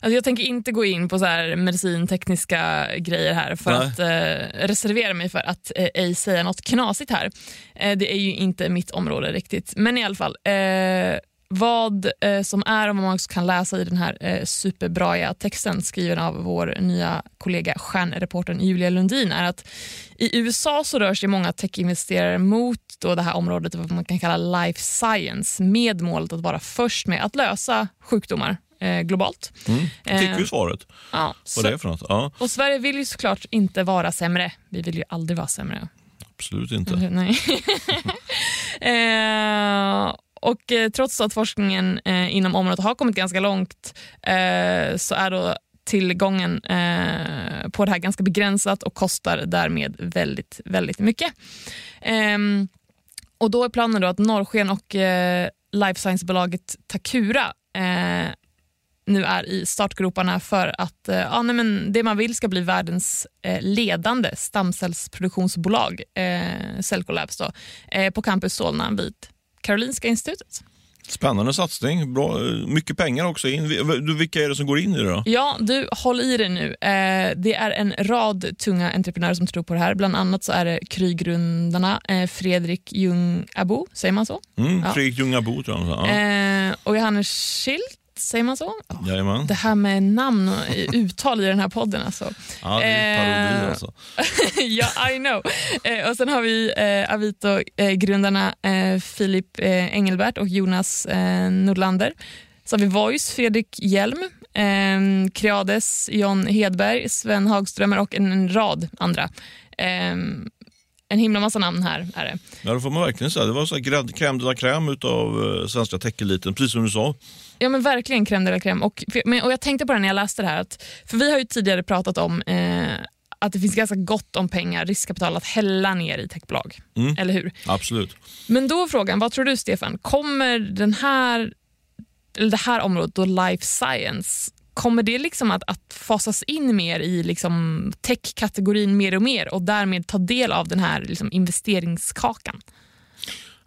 S2: Alltså jag tänker inte gå in på så här medicintekniska grejer här för Nej. att eh, reservera mig för att eh, ej säga något knasigt här. Eh, det är ju inte mitt område riktigt. Men i alla fall. Eh, vad eh, som är och vad man också kan läsa i den här eh, superbraiga texten skriven av vår nya kollega stjärnreportern Julia Lundin är att i USA så rör sig många techinvesterare mot då det här området vad man kan kalla life science med målet att vara först med att lösa sjukdomar eh, globalt.
S1: Mm. fick vi eh, svaret.
S2: Ja,
S1: vad det är för något. Ja.
S2: Och Sverige vill ju såklart inte vara sämre. Vi vill ju aldrig vara sämre.
S1: Absolut inte.
S2: Nej. eh, och eh, trots att forskningen eh, inom området har kommit ganska långt eh, så är då tillgången eh, på det här ganska begränsat och kostar därmed väldigt, väldigt mycket. Ehm, och då är planen då att Norrsken och eh, life science-bolaget Takura eh, nu är i startgroparna för att eh, ja, nej, men det man vill ska bli världens eh, ledande stamcellsproduktionsbolag, eh, Cellcolabs, då, eh, på Campus Solna vid Karolinska institutet.
S1: Spännande satsning. Bra, mycket pengar också. In. Vilka är det som går in i det? Då?
S2: Ja, du, håll i dig nu. Eh, det är en rad tunga entreprenörer som tror på det här. Bland annat så är det Kry-grundarna eh, Fredrik Ljung Abo, säger man så?
S1: Mm, ja. Fredrik Ljung Abo tror jag. Ja.
S2: Eh, och Johannes Schilt Säger man så?
S1: Jajamän.
S2: Det här med namn och uttal i den här podden. Alltså.
S1: Ja, det är parodi eh, alltså.
S2: ja, I know. Eh, och Sen har vi eh, Avito-grundarna eh, Filip eh, Engelbert och Jonas eh, Nordlander. Så har vi Voice, Fredrik Hjelm, eh, Creades, John Hedberg, Sven Hagströmer och en, en rad andra. Eh, en himla massa namn här. Är det.
S1: Ja, det får man verkligen säga. Det var så crème de la crème av eh, svenska techeliten, precis som du sa.
S2: Ja men verkligen crème de la crème. Och, men, och jag tänkte på det när jag läste det här, att, för vi har ju tidigare pratat om eh, att det finns ganska gott om pengar, riskkapital att hälla ner i techbolag. Mm. Eller hur?
S1: Absolut.
S2: Men då frågan, vad tror du Stefan, kommer den här, eller det här området, då life science, kommer det liksom att, att fasas in mer i liksom tech-kategorin mer och mer och därmed ta del av den här liksom investeringskakan?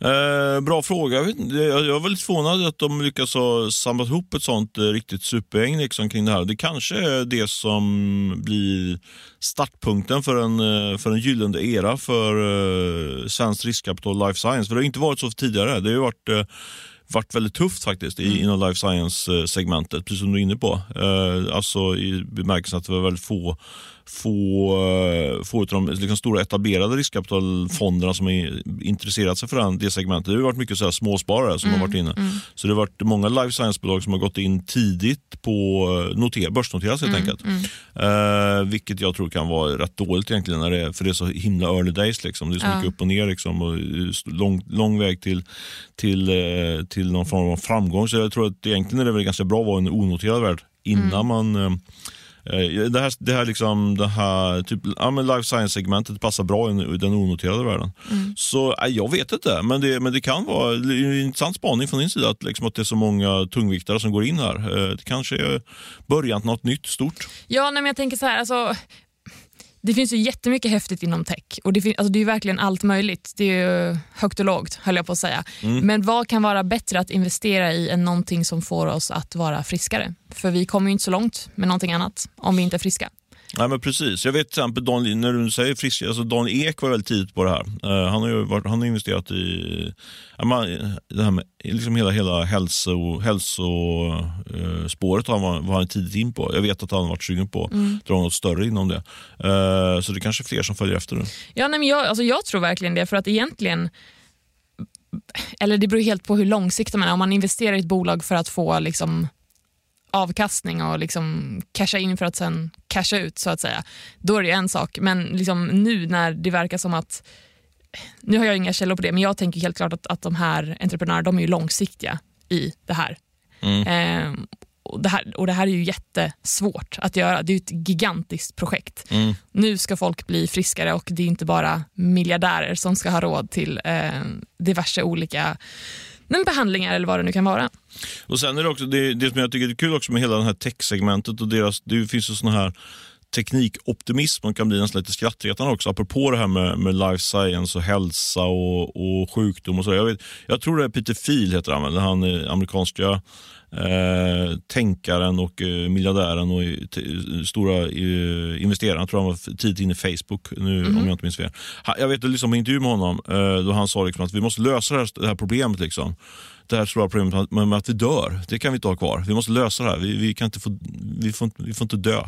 S1: Eh, bra fråga. Jag, vet, jag, jag är väldigt förvånad att de lyckas ha samlat ihop ett sånt eh, riktigt supergäng liksom, kring det här. Det kanske är det som blir startpunkten för en, eh, för en gyllene era för eh, svenskt riskkapital life science. För det har inte varit så tidigare. Det har varit eh, varit väldigt tufft faktiskt i, mm. inom life science-segmentet, precis som du är inne på. Eh, alltså i bemärkelsen att det var väldigt få få, eh, få av de liksom stora etablerade riskkapitalfonderna som har intresserat sig för det segmentet. Det har varit mycket så här småsparare som mm, har varit inne. Mm. Så det har varit många life science-bolag som har gått in tidigt på eh, noter, börsnoteras helt mm, enkelt. Mm. Eh, vilket jag tror kan vara rätt dåligt egentligen, när det, för det är så himla early days. Liksom. Det är så ja. mycket upp och ner liksom, och lång, lång väg till, till, eh, till någon form av framgång. Så jag tror att egentligen är det väl ganska bra att vara en onoterad värld innan mm. man Eh, det här, det här, liksom, det här typ, ja, men life science-segmentet passar bra i den onoterade världen. Mm. Så jag vet inte, men det, men det kan vara en intressant spaning från din sida att, liksom, att det är så många tungviktare som går in här. Eh, det kanske är början till något nytt stort.
S2: Ja, nej, men jag tänker så här, alltså, det finns ju jättemycket häftigt inom tech och det, alltså det är verkligen allt möjligt. Det är högt och lågt höll jag på att säga. Mm. Men vad kan vara bättre att investera i än någonting som får oss att vara friskare? För vi kommer ju inte så långt med någonting annat om vi inte är friska.
S1: Nej, men precis. Jag vet till exempel, Dan, när du säger frisk, alltså Dan Ek var väldigt tidigt på det här. Uh, han, har ju varit, han har investerat i uh, det här med, liksom hela, hela hälso, hälsospåret uh, var, var han tidigt in på. Jag vet att han har varit sugen på att mm. dra något större inom det. Uh, så det är kanske är fler som följer efter nu.
S2: Ja, nej, men jag, alltså jag tror verkligen det, för att egentligen eller det beror helt på hur långsiktigt man är. Om man investerar i ett bolag för att få liksom avkastning och liksom casha in för att sen casha ut så att säga, då är det en sak. Men liksom nu när det verkar som att, nu har jag inga källor på det, men jag tänker helt klart att, att de här entreprenörerna de är långsiktiga i det här. Mm. Eh, och, det här och det här är ju jättesvårt att göra. Det är ett gigantiskt projekt. Mm. Nu ska folk bli friskare och det är inte bara miljardärer som ska ha råd till eh, diverse olika men behandlingar eller vad det nu kan vara.
S1: Och sen är det också det, det som jag tycker är kul också med hela det här techsegmentet och deras, det finns ju sådana här teknikoptimism som kan bli nästan lite skrattretande också, apropå det här med, med life science och hälsa och, och sjukdom. och så. Jag, vet, jag tror det är Peter Thiel, heter han, han är amerikanska eh, tänkaren och eh, miljardären och eh, stora eh, investeraren. Jag tror han var tidigt inne i Facebook, nu, mm. om jag inte minns fel. Han, jag vet liksom en intervju med honom eh, då han sa liksom att vi måste lösa det här, det här problemet. Liksom det här stora problemet med att vi dör. Det kan vi inte ha kvar. Vi måste lösa det här. Vi, vi kan inte få, vi, får, vi får inte dö.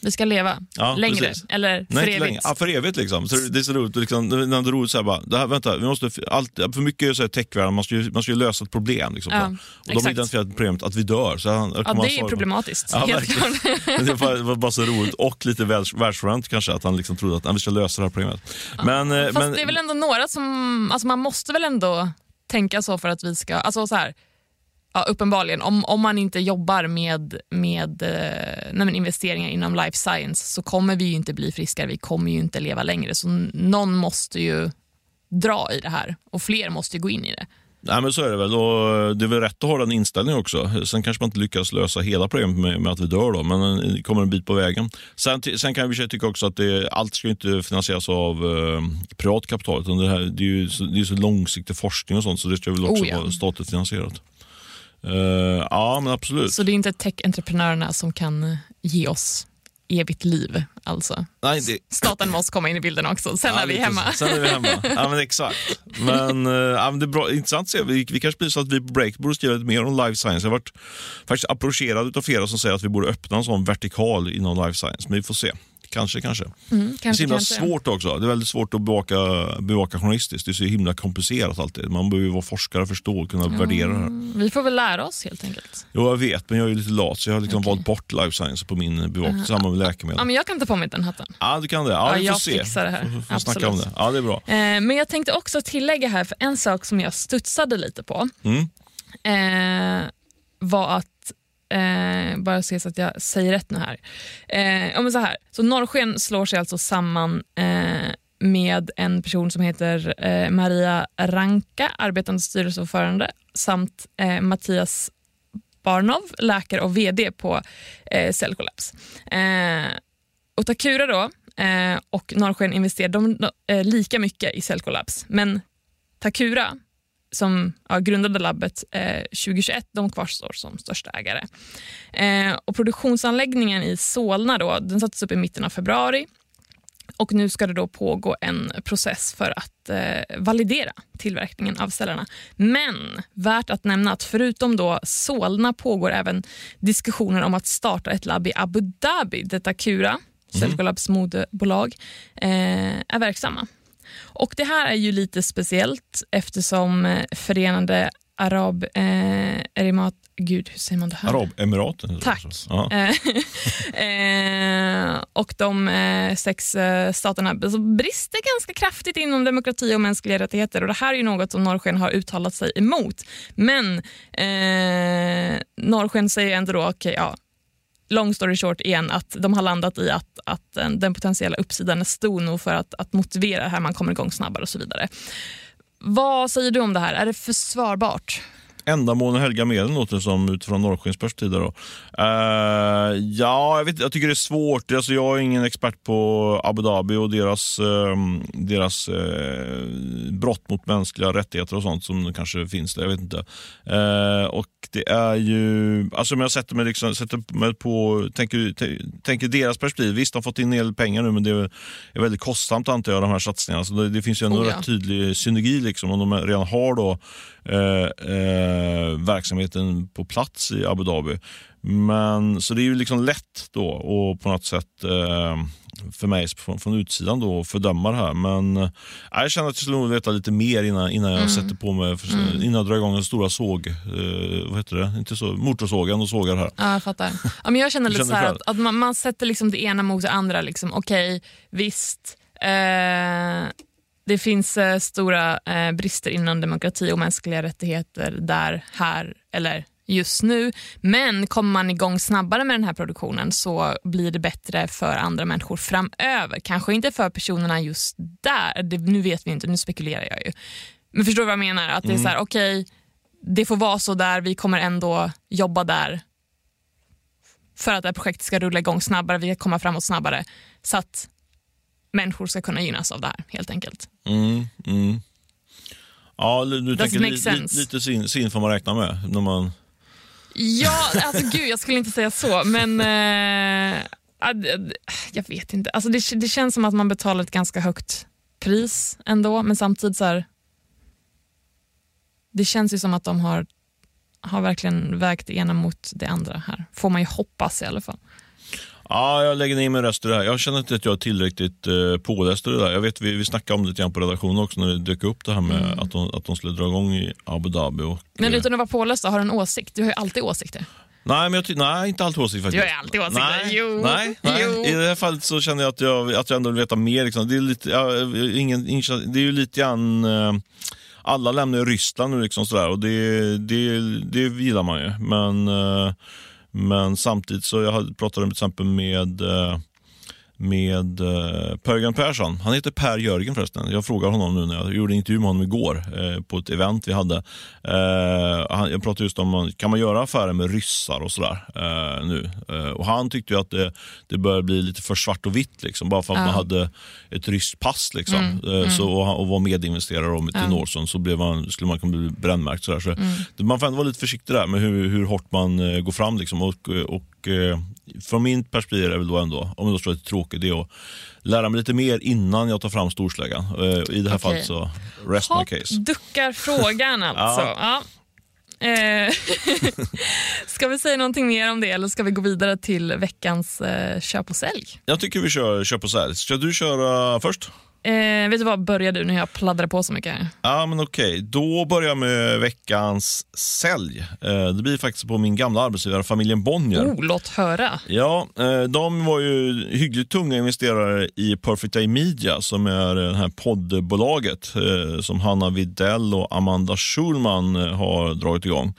S2: Vi ska leva ja, längre, precis. eller för
S1: Nej,
S2: evigt?
S1: Ja, för evigt. Liksom. Så det är så roligt. Liksom, när det är roligt så här, bara, det här, vänta, vi måste, allt, för mycket så här, techvärlden, man ska, ju, man ska ju lösa ett problem. Liksom, ja, och de har identifierat problemet att vi dör. Så han,
S2: ja, det är problematiskt. Ja, helt
S1: det var, bara så roligt och lite världsfrånvänt kanske, att han liksom trodde att vi ska lösa det här problemet. Men,
S2: ja, Fast men, det är väl ändå några som, alltså man måste väl ändå tänka så för att vi ska, alltså så här, Ja, uppenbarligen. Om, om man inte jobbar med, med eh, nej, investeringar inom life science så kommer vi ju inte bli friskare, vi kommer ju inte leva längre. Så någon måste ju dra i det här och fler måste gå in i det.
S1: Nej, men så är det väl. Och det är väl rätt att ha den inställningen också. Sen kanske man inte lyckas lösa hela problemet med, med att vi dör, då, men det kommer en bit på vägen. Sen, sen kan jag tycka också att det, allt ska inte finansieras av eh, privat kapital. Utan det, här, det är ju så, det är så långsiktig forskning och sånt, så det ska väl också oh, ja. vara statligt finansierat. Uh, ja, men absolut.
S2: Så det är inte tech-entreprenörerna som kan ge oss evigt liv alltså?
S1: Nej, det...
S2: Staten måste komma in i bilden också, sen ja, är vi hemma.
S1: Sen är vi hemma, ja men exakt. Men, uh, ja, men det är bra, intressant att se, vi, vi kanske blir så att vi på Break borde skriva lite mer om life science. Jag har varit faktiskt approcherad av flera som säger att vi borde öppna en sån vertikal inom life science, men vi får se. Kanske, kanske. Mm, kanske det är så himla kanske. svårt också. Det är väldigt svårt att bevaka, bevaka journalistiskt. Det är så himla komplicerat alltid. Man behöver vara forskare och förstå och kunna mm, värdera det här.
S2: Vi får väl lära oss helt enkelt.
S1: Jo, jag vet, men jag är lite lat så jag har liksom okay. valt bort life science på min bevakning. Samma med läkemedel.
S2: Ja, men jag kan ta på mig den hatten.
S1: Ja, du kan det. Ja,
S2: ja jag
S1: se.
S2: fixar det här.
S1: Får, får snacka om det. Ja, det är bra.
S2: Eh, men jag tänkte också tillägga här, för en sak som jag studsade lite på mm. eh, var att Eh, bara se så att jag säger rätt nu här. Eh, ja, men så här. Så Norrsken slår sig alltså samman eh, med en person som heter eh, Maria Ranka, arbetande styrelseordförande, samt eh, Mattias Barnov, läkare och VD på eh, Cellcollapse. Eh, och Takura då, eh, och Norrsken investerar de, eh, lika mycket i Cellcollapse, men Takura som ja, grundade labbet eh, 2021, de kvarstår som största ägare. Eh, och produktionsanläggningen i Solna då, den sattes upp i mitten av februari och nu ska det då pågå en process för att eh, validera tillverkningen av cellerna. Men värt att nämna att förutom då Solna pågår även diskussioner om att starta ett labb i Abu Dhabi där Takura, mm. Cellcolabs moderbolag, eh, är verksamma. Och Det här är ju lite speciellt eftersom eh, Förenade Arab eh, Erimat, Gud, hur säger man det här?
S1: Arabemiraten.
S2: Tack. Eh, eh, och de eh, sex eh, staterna brister ganska kraftigt inom demokrati och mänskliga rättigheter. Och Det här är ju något som Norrsken har uttalat sig emot. Men eh, Norrsken säger ändå då, okay, ja, long story short igen, att de har landat i att, att den potentiella uppsidan är stor nog för att, att motivera här, man kommer igång snabbare och så vidare. Vad säger du om det här? Är det försvarbart?
S1: Ändamålen helga medlen låter det som utifrån Norrskens perspektiv. Då. Uh, ja, jag, vet, jag tycker det är svårt. Alltså, jag är ingen expert på Abu Dhabi och deras, uh, deras uh, brott mot mänskliga rättigheter och sånt som kanske finns där. Jag vet inte. Eh, och det är ju, alltså om jag sätter mig, liksom, sätter mig på, tänker, tänker deras perspektiv. Visst, de har fått in en del pengar nu men det är, är väldigt kostsamt antar jag, de här satsningarna. Så det, det finns ju en oh, ja. rätt tydlig synergi liksom, om de redan har då eh, verksamheten på plats i Abu Dhabi. Men, så det är ju liksom lätt då och på något sätt eh, för mig från, från utsidan då fördöma det här. Men eh, jag känner att jag skulle nog veta lite mer innan, innan jag mm. sätter på mig, för, mm. innan jag drar igång den stora såg, eh, vad heter det? Inte så, motorsågen och sågar här.
S2: Ja, jag fattar. Ja, men jag känner lite så att, att, man, man, sätter liksom det ena mot det andra. Liksom. Okej, okay, visst. Eh, det finns eh, stora eh, brister inom demokrati och mänskliga rättigheter där, här eller just nu. Men kommer man igång snabbare med den här produktionen så blir det bättre för andra människor framöver. Kanske inte för personerna just där, det, nu vet vi inte, nu spekulerar jag ju. Men förstår du vad jag menar? Att det är mm. så här, okej, okay, det får vara så där, vi kommer ändå jobba där för att det här projektet ska rulla igång snabbare, vi ska komma framåt snabbare. Så att människor ska kunna gynnas av det här helt enkelt.
S1: Mm, mm. Ja, du tänker li, li, lite sin, sin får man räkna med när man...
S2: Ja, alltså gud jag skulle inte säga så men eh, jag vet inte. Alltså det, det känns som att man betalar ett ganska högt pris ändå men samtidigt så här, det känns ju som att de har, har verkligen vägt det ena mot det andra här. Får man ju hoppas i alla fall.
S1: Ja, jag lägger ner min röst i det här. Jag känner inte att jag är tillräckligt eh, påläst i det där. Jag vet, vi, vi snackade om det lite grann på redaktionen också när det dök upp det här med mm. att, de, att de skulle dra igång i Abu Dhabi. Och,
S2: men utan att vara påläst, har du en åsikt? Du har ju alltid åsikter.
S1: Nej, men jag nej, inte alltid åsikter faktiskt.
S2: Du har alltid åsikter.
S1: Nej, jo. Nej, nej. Jo. I det här fallet så känner jag att jag, att jag ändå vill veta mer. Liksom. Det, är lite, ja, ingen, ingen, det är ju lite grann... Eh, alla lämnar ju Ryssland nu liksom sådär, och det, det, det gillar man ju. Men eh, men samtidigt så jag pratade till exempel med eh, med eh, Per Persson. Han heter Per Jörgen förresten. Jag frågade honom nu när jag gjorde en intervju med honom igår eh, på ett event vi hade. Eh, jag pratade just om, kan man göra affärer med ryssar och sådär eh, nu? Eh, och han tyckte att det, det började bli lite för svart och vitt, liksom, bara för att ja. man hade ett ryskt pass liksom, mm, eh, mm. Så, och, och var medinvesterare till ja. Norson så blev man, skulle man kunna bli brännmärkt. Sådär. Så, mm. Man får ändå vara lite försiktig där med hur, hur hårt man går fram. Liksom, och, och från min perspektiv är det väl då ändå, om jag ska lite tråkigt, det är att lära mig lite mer innan jag tar fram storsläggan. Eh, I det här okay. fallet så rest Hopp, my case.
S2: duckar frågan alltså. ja. Ja. Eh, ska vi säga någonting mer om det eller ska vi gå vidare till veckans eh, köp och sälj?
S1: Jag tycker vi kör köp och sälj. Ska du köra först?
S2: Eh, vet du vad, börja du när jag pladdrar på så mycket.
S1: Ja, men okej. Okay. Då börjar jag med veckans sälj. Eh, det blir faktiskt på min gamla arbetsgivare, familjen Bonnier.
S2: Oh, låt höra.
S1: Ja, eh, de var ju hyggligt tunga investerare i Perfect Day Media som är det här poddbolaget eh, som Hanna Videll och Amanda Schulman eh, har dragit igång.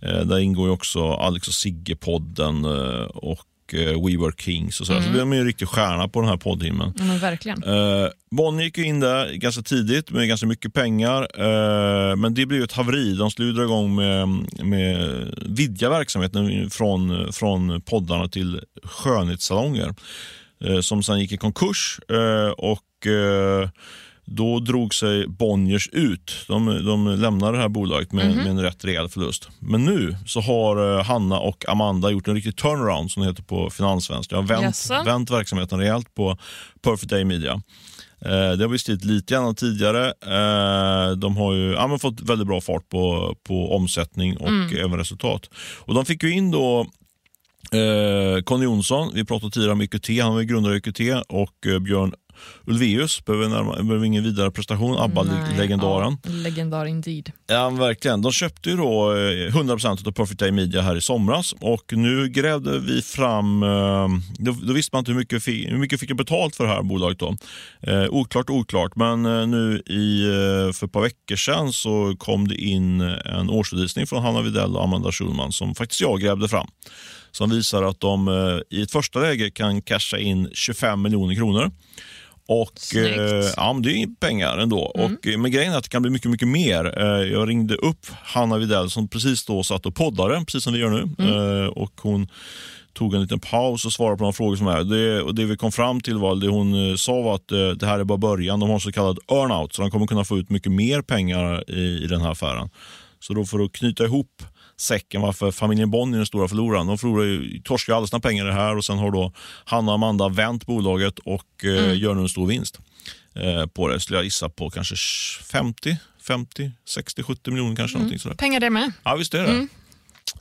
S1: Eh, där ingår också Alex och Sigge-podden och eh, We Were Kings och så. Mm. Så de är en riktig stjärna på den här poddhimlen.
S2: Ja, verkligen.
S1: Eh, Bonnie gick in där ganska tidigt med ganska mycket pengar, eh, men det blev ett haveri. De skulle dra igång med, med vidga verksamheten från, från poddarna till skönhetssalonger eh, som sen gick i konkurs. Eh, och eh, då drog sig Bonniers ut. De, de lämnade det här bolaget med, mm -hmm. med en rätt rejäl förlust. Men nu så har eh, Hanna och Amanda gjort en riktig turnaround som det heter på finanssvenska. De har vänt, yes. vänt verksamheten rejält på Perfect Day Media. Eh, det har vi stridit lite grann tidigare. Eh, de har ju ja, fått väldigt bra fart på, på omsättning och mm. även resultat. Och De fick ju in då eh, Conny Jonsson, vi pratade tidigare om EQT, han var grundare i EQT och eh, Björn Ulvaeus behöver, närma, behöver ingen vidare prestation. ABBA-legendaren.
S2: Ja, legendar indeed.
S1: Ja, verkligen. De köpte ju då 100% eh, av Perfect Day Media här i somras och nu grävde vi fram... Eh, då, då visste man inte hur mycket, hur mycket fick jag betalt för det här bolaget. Då. Eh, oklart, oklart. Men eh, nu i, för ett par veckor sedan så kom det in en årsredovisning från Hanna Videll och Amanda Schulman som faktiskt jag grävde fram som visar att de i ett första läge kan casha in 25 miljoner kronor. Och, eh, ja, det är pengar ändå. Mm. Och, eh, men grejen är att det kan bli mycket, mycket mer. Eh, jag ringde upp Hanna Videll som precis då satt och poddade, precis som vi gör nu. Mm. Eh, och hon tog en liten paus och svarade på några frågor som är. Det, och det vi kom fram till var, det hon eh, sa var att eh, det här är bara början. De har så kallad earnout, så de kommer kunna få ut mycket mer pengar i, i den här affären. Så då för att knyta ihop säcken varför familjen Bonnier är den stora förloraren. De förlorar torskar alla sina pengar i det här och sen har då Hanna och Amanda vänt bolaget och eh, mm. gör nu en stor vinst eh, på det. Skulle jag gissa på kanske 50, 50, 60, 70 miljoner kanske. Mm. Sådär.
S2: Pengar det med.
S1: Ja, visst är det. Mm.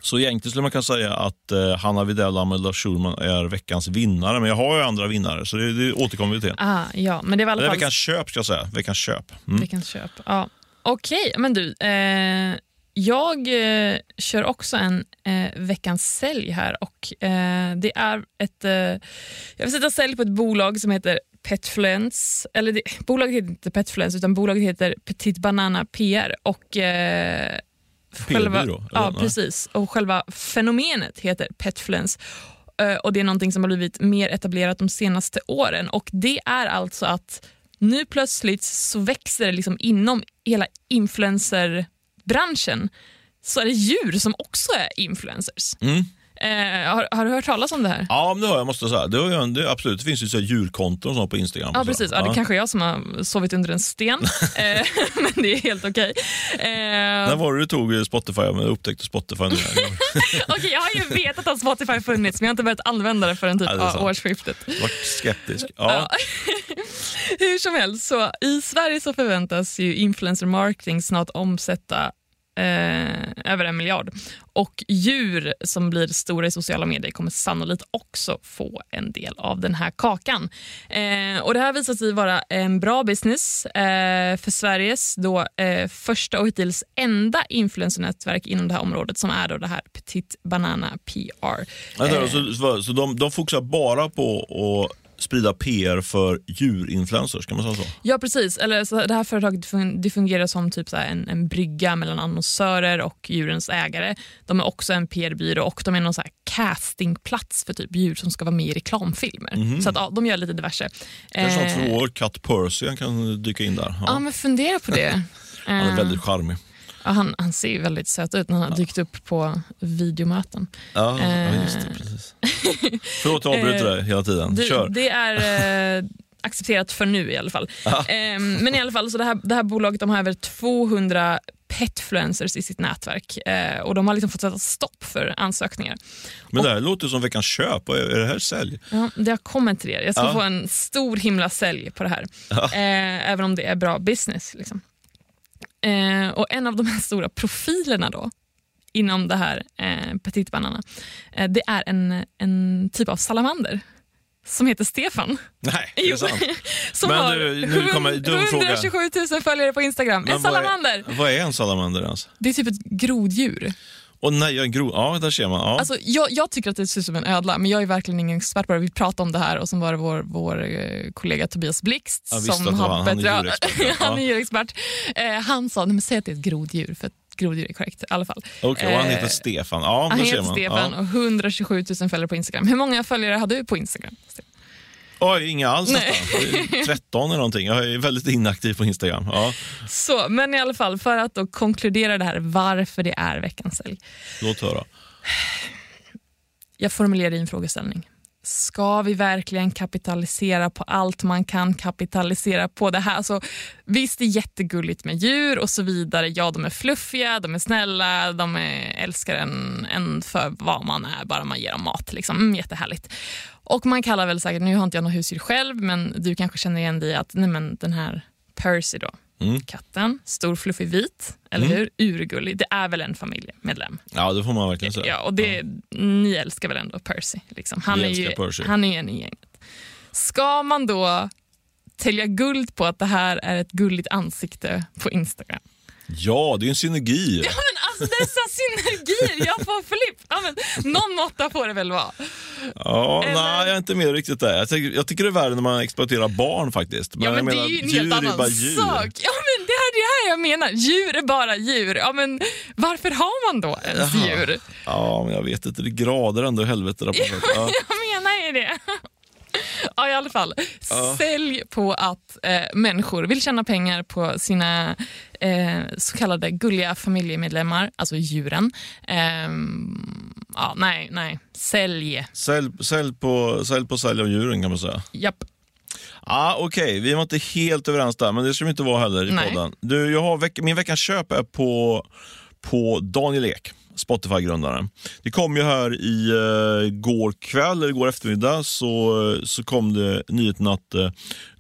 S1: Så egentligen skulle man kunna säga att eh, Hanna Widell och Amelda Schulman är veckans vinnare. Men jag har ju andra vinnare, så det, det återkommer vi till.
S2: Ah, ja, men det var alla
S1: fall...
S2: är
S1: veckans köp, ska jag säga. Veckans köp.
S2: Mm. Veckans köp, ja. Okej, men du. Eh, jag eh, kör också en eh, veckans sälj här och eh, det är ett... Eh, jag vill sätta sälj på ett bolag som heter Petfluence. Eller det, bolaget heter inte Petfluence utan bolaget heter Petit Banana PR. Och, eh,
S1: själva,
S2: ja, precis. Och själva fenomenet heter Petfluence. Eh, och Det är någonting som har blivit mer etablerat de senaste åren. Och Det är alltså att nu plötsligt så växer det liksom inom hela influencer branschen så är det djur som också är influencers. Mm. Eh, har, har, du hört talas om det här?
S1: Ja, det har jag. måste säga. Det, har det, absolut, det finns ju så djurkonton på Instagram.
S2: Ja, precis. Ja, det är kanske är jag som har sovit under en sten, eh, men det är helt okej.
S1: Okay. Eh, När var det du tog Spotify? Jag upptäckte Spotify nu.
S2: okay, jag har ju vetat att Spotify funnits, men jag har inte börjat använda det förrän typ ja, årsskiftet.
S1: Vart skeptisk. Ja.
S2: Hur som helst, så i Sverige så förväntas ju influencer marketing snart omsätta eh, över en miljard. Och djur som blir stora i sociala medier kommer sannolikt också få en del av den här kakan. Eh, och Det här visar sig vara en bra business eh, för Sveriges då, eh, första och hittills enda influencernätverk inom det här området som är då det här Petit Banana PR.
S1: Alltså, så, så de, de fokuserar bara på att sprida PR för djurinfluencers, kan man säga så?
S2: Ja precis, eller så det här företaget det fungerar som typ så en, en brygga mellan annonsörer och djurens ägare. De är också en PR-byrå och de är någon så castingplats för typ djur som ska vara med i reklamfilmer. Mm. Så att, ja, de gör lite diverse.
S1: Kanske eh, två år, Cat Percy kan dyka in där.
S2: Ja, ja men fundera på det.
S1: Han är väldigt charmig.
S2: Ja, han, han ser väldigt söt ut när han har dykt upp på videomöten.
S1: Ja, eh. just det. Precis. Förlåt att jag avbryter dig hela tiden. Kör.
S2: Det, är eh, accepterat för nu i alla fall. Eh, men i alla fall, så det här, det här bolaget de har över 200 petfluencers i sitt nätverk eh, och de har liksom fått sätta stopp för ansökningar.
S1: Men det här och, låter som veckans köp. Är det här sälj?
S2: Ja, det har kommit till det. Jag ska ja. få en stor himla sälj på det här. Ja. Eh, även om det är bra business. Liksom. Eh, och En av de här stora profilerna då inom det här eh, Petit Banana, eh, det är en, en typ av salamander som heter Stefan.
S1: Nej, det är sant.
S2: som Men har du, nu kommer 127 000 följare på Instagram. Men en salamander.
S1: Vad är, vad är en salamander ens?
S2: Det är typ ett groddjur.
S1: Och nej, en gro ja, där ser man. Ja.
S2: Alltså, jag, jag, tycker att det ser ut som en ödla, men jag är verkligen ingen expert på det. Vi pratade om det här och så var det vår, vår eh, kollega Tobias Blixt
S1: som har bättre... Han är djurexpert.
S2: han, är djurexpert. Eh, han sa, nej, men säg att det är ett groddjur för groddjur är korrekt i alla fall.
S1: Okej, och han
S2: Eh,
S1: heter Stefan. Ja,
S2: Han heter. Stefan
S1: Ja.
S2: och 127 000 följare på Instagram. Hur många följare har du på Instagram?
S1: Oj, inga alls nästan. Det är 13 eller någonting. Jag är väldigt inaktiv på Instagram. Ja,
S2: Så, men i alla fall, för att då konkludera det här varför det är veckans sälj.
S1: låt höra.
S2: Jag formulerar i en frågeställning. Ska vi verkligen kapitalisera på allt man kan kapitalisera på? det här? Så, visst, det är jättegulligt med djur och så vidare. Ja, de är fluffiga, de är snälla, de är, älskar en, en för vad man är, bara man ger dem mat. Liksom. Mm, jättehärligt. Och man kallar väl säkert, nu har inte jag något husdjur själv, men du kanske känner igen dig i att nej, men den här Percy då,
S1: Mm.
S2: katten, stor fluffig vit, eller
S1: Mm.
S2: hur? Urgullig. Det är väl en familjemedlem?
S1: Ja, det får man verkligen säga.
S2: Ja, och det, ni älskar väl ändå Percy? Liksom. Han,
S1: Vi
S2: är ju,
S1: Percy.
S2: han är ju en i gänget. Ska man då tälja guld på att det här är ett gulligt ansikte på Instagram?
S1: Ja, det är en synergi.
S2: Ja, men alltså dessa synergier, jag får flipp. Ja, men, någon måtta får det väl vara.
S1: Ja,
S2: Eller-
S1: nej, jag är inte med riktigt där. Jag tycker, jag tycker det är värre när man exploaterar barn faktiskt.
S2: Ja, men det är ju en helt annan sak. Ja, men det är det här jag menar. Djur är bara djur. Ja, men varför har man då ens
S1: Jaha.
S2: djur?
S1: Ja, men jag vet inte. Det är grader ändå i helvete. Sätt. ja.
S2: Jag menar ju det. Ja, i alla fall.
S1: Ja.
S2: Sälj på att eh, människor vill tjäna pengar på sina eh, så kallade gulliga familjemedlemmar, alltså djuren. Ehm, ja, nej, nej. Sälj.
S1: Sälj, sälj, på, sälj på sälj av djuren kan man säga.
S2: Japp.
S1: Ja, Okej, vi var inte helt överens där, men det ska vi inte vara heller i
S2: Nej.
S1: podden. Du, jag har veck, min veckans köp är på, på Daniel Ek, Spotify-grundaren. Det kom ju här i uh, går kväll, eller går eftermiddag, så, så kom det nyheten att eh,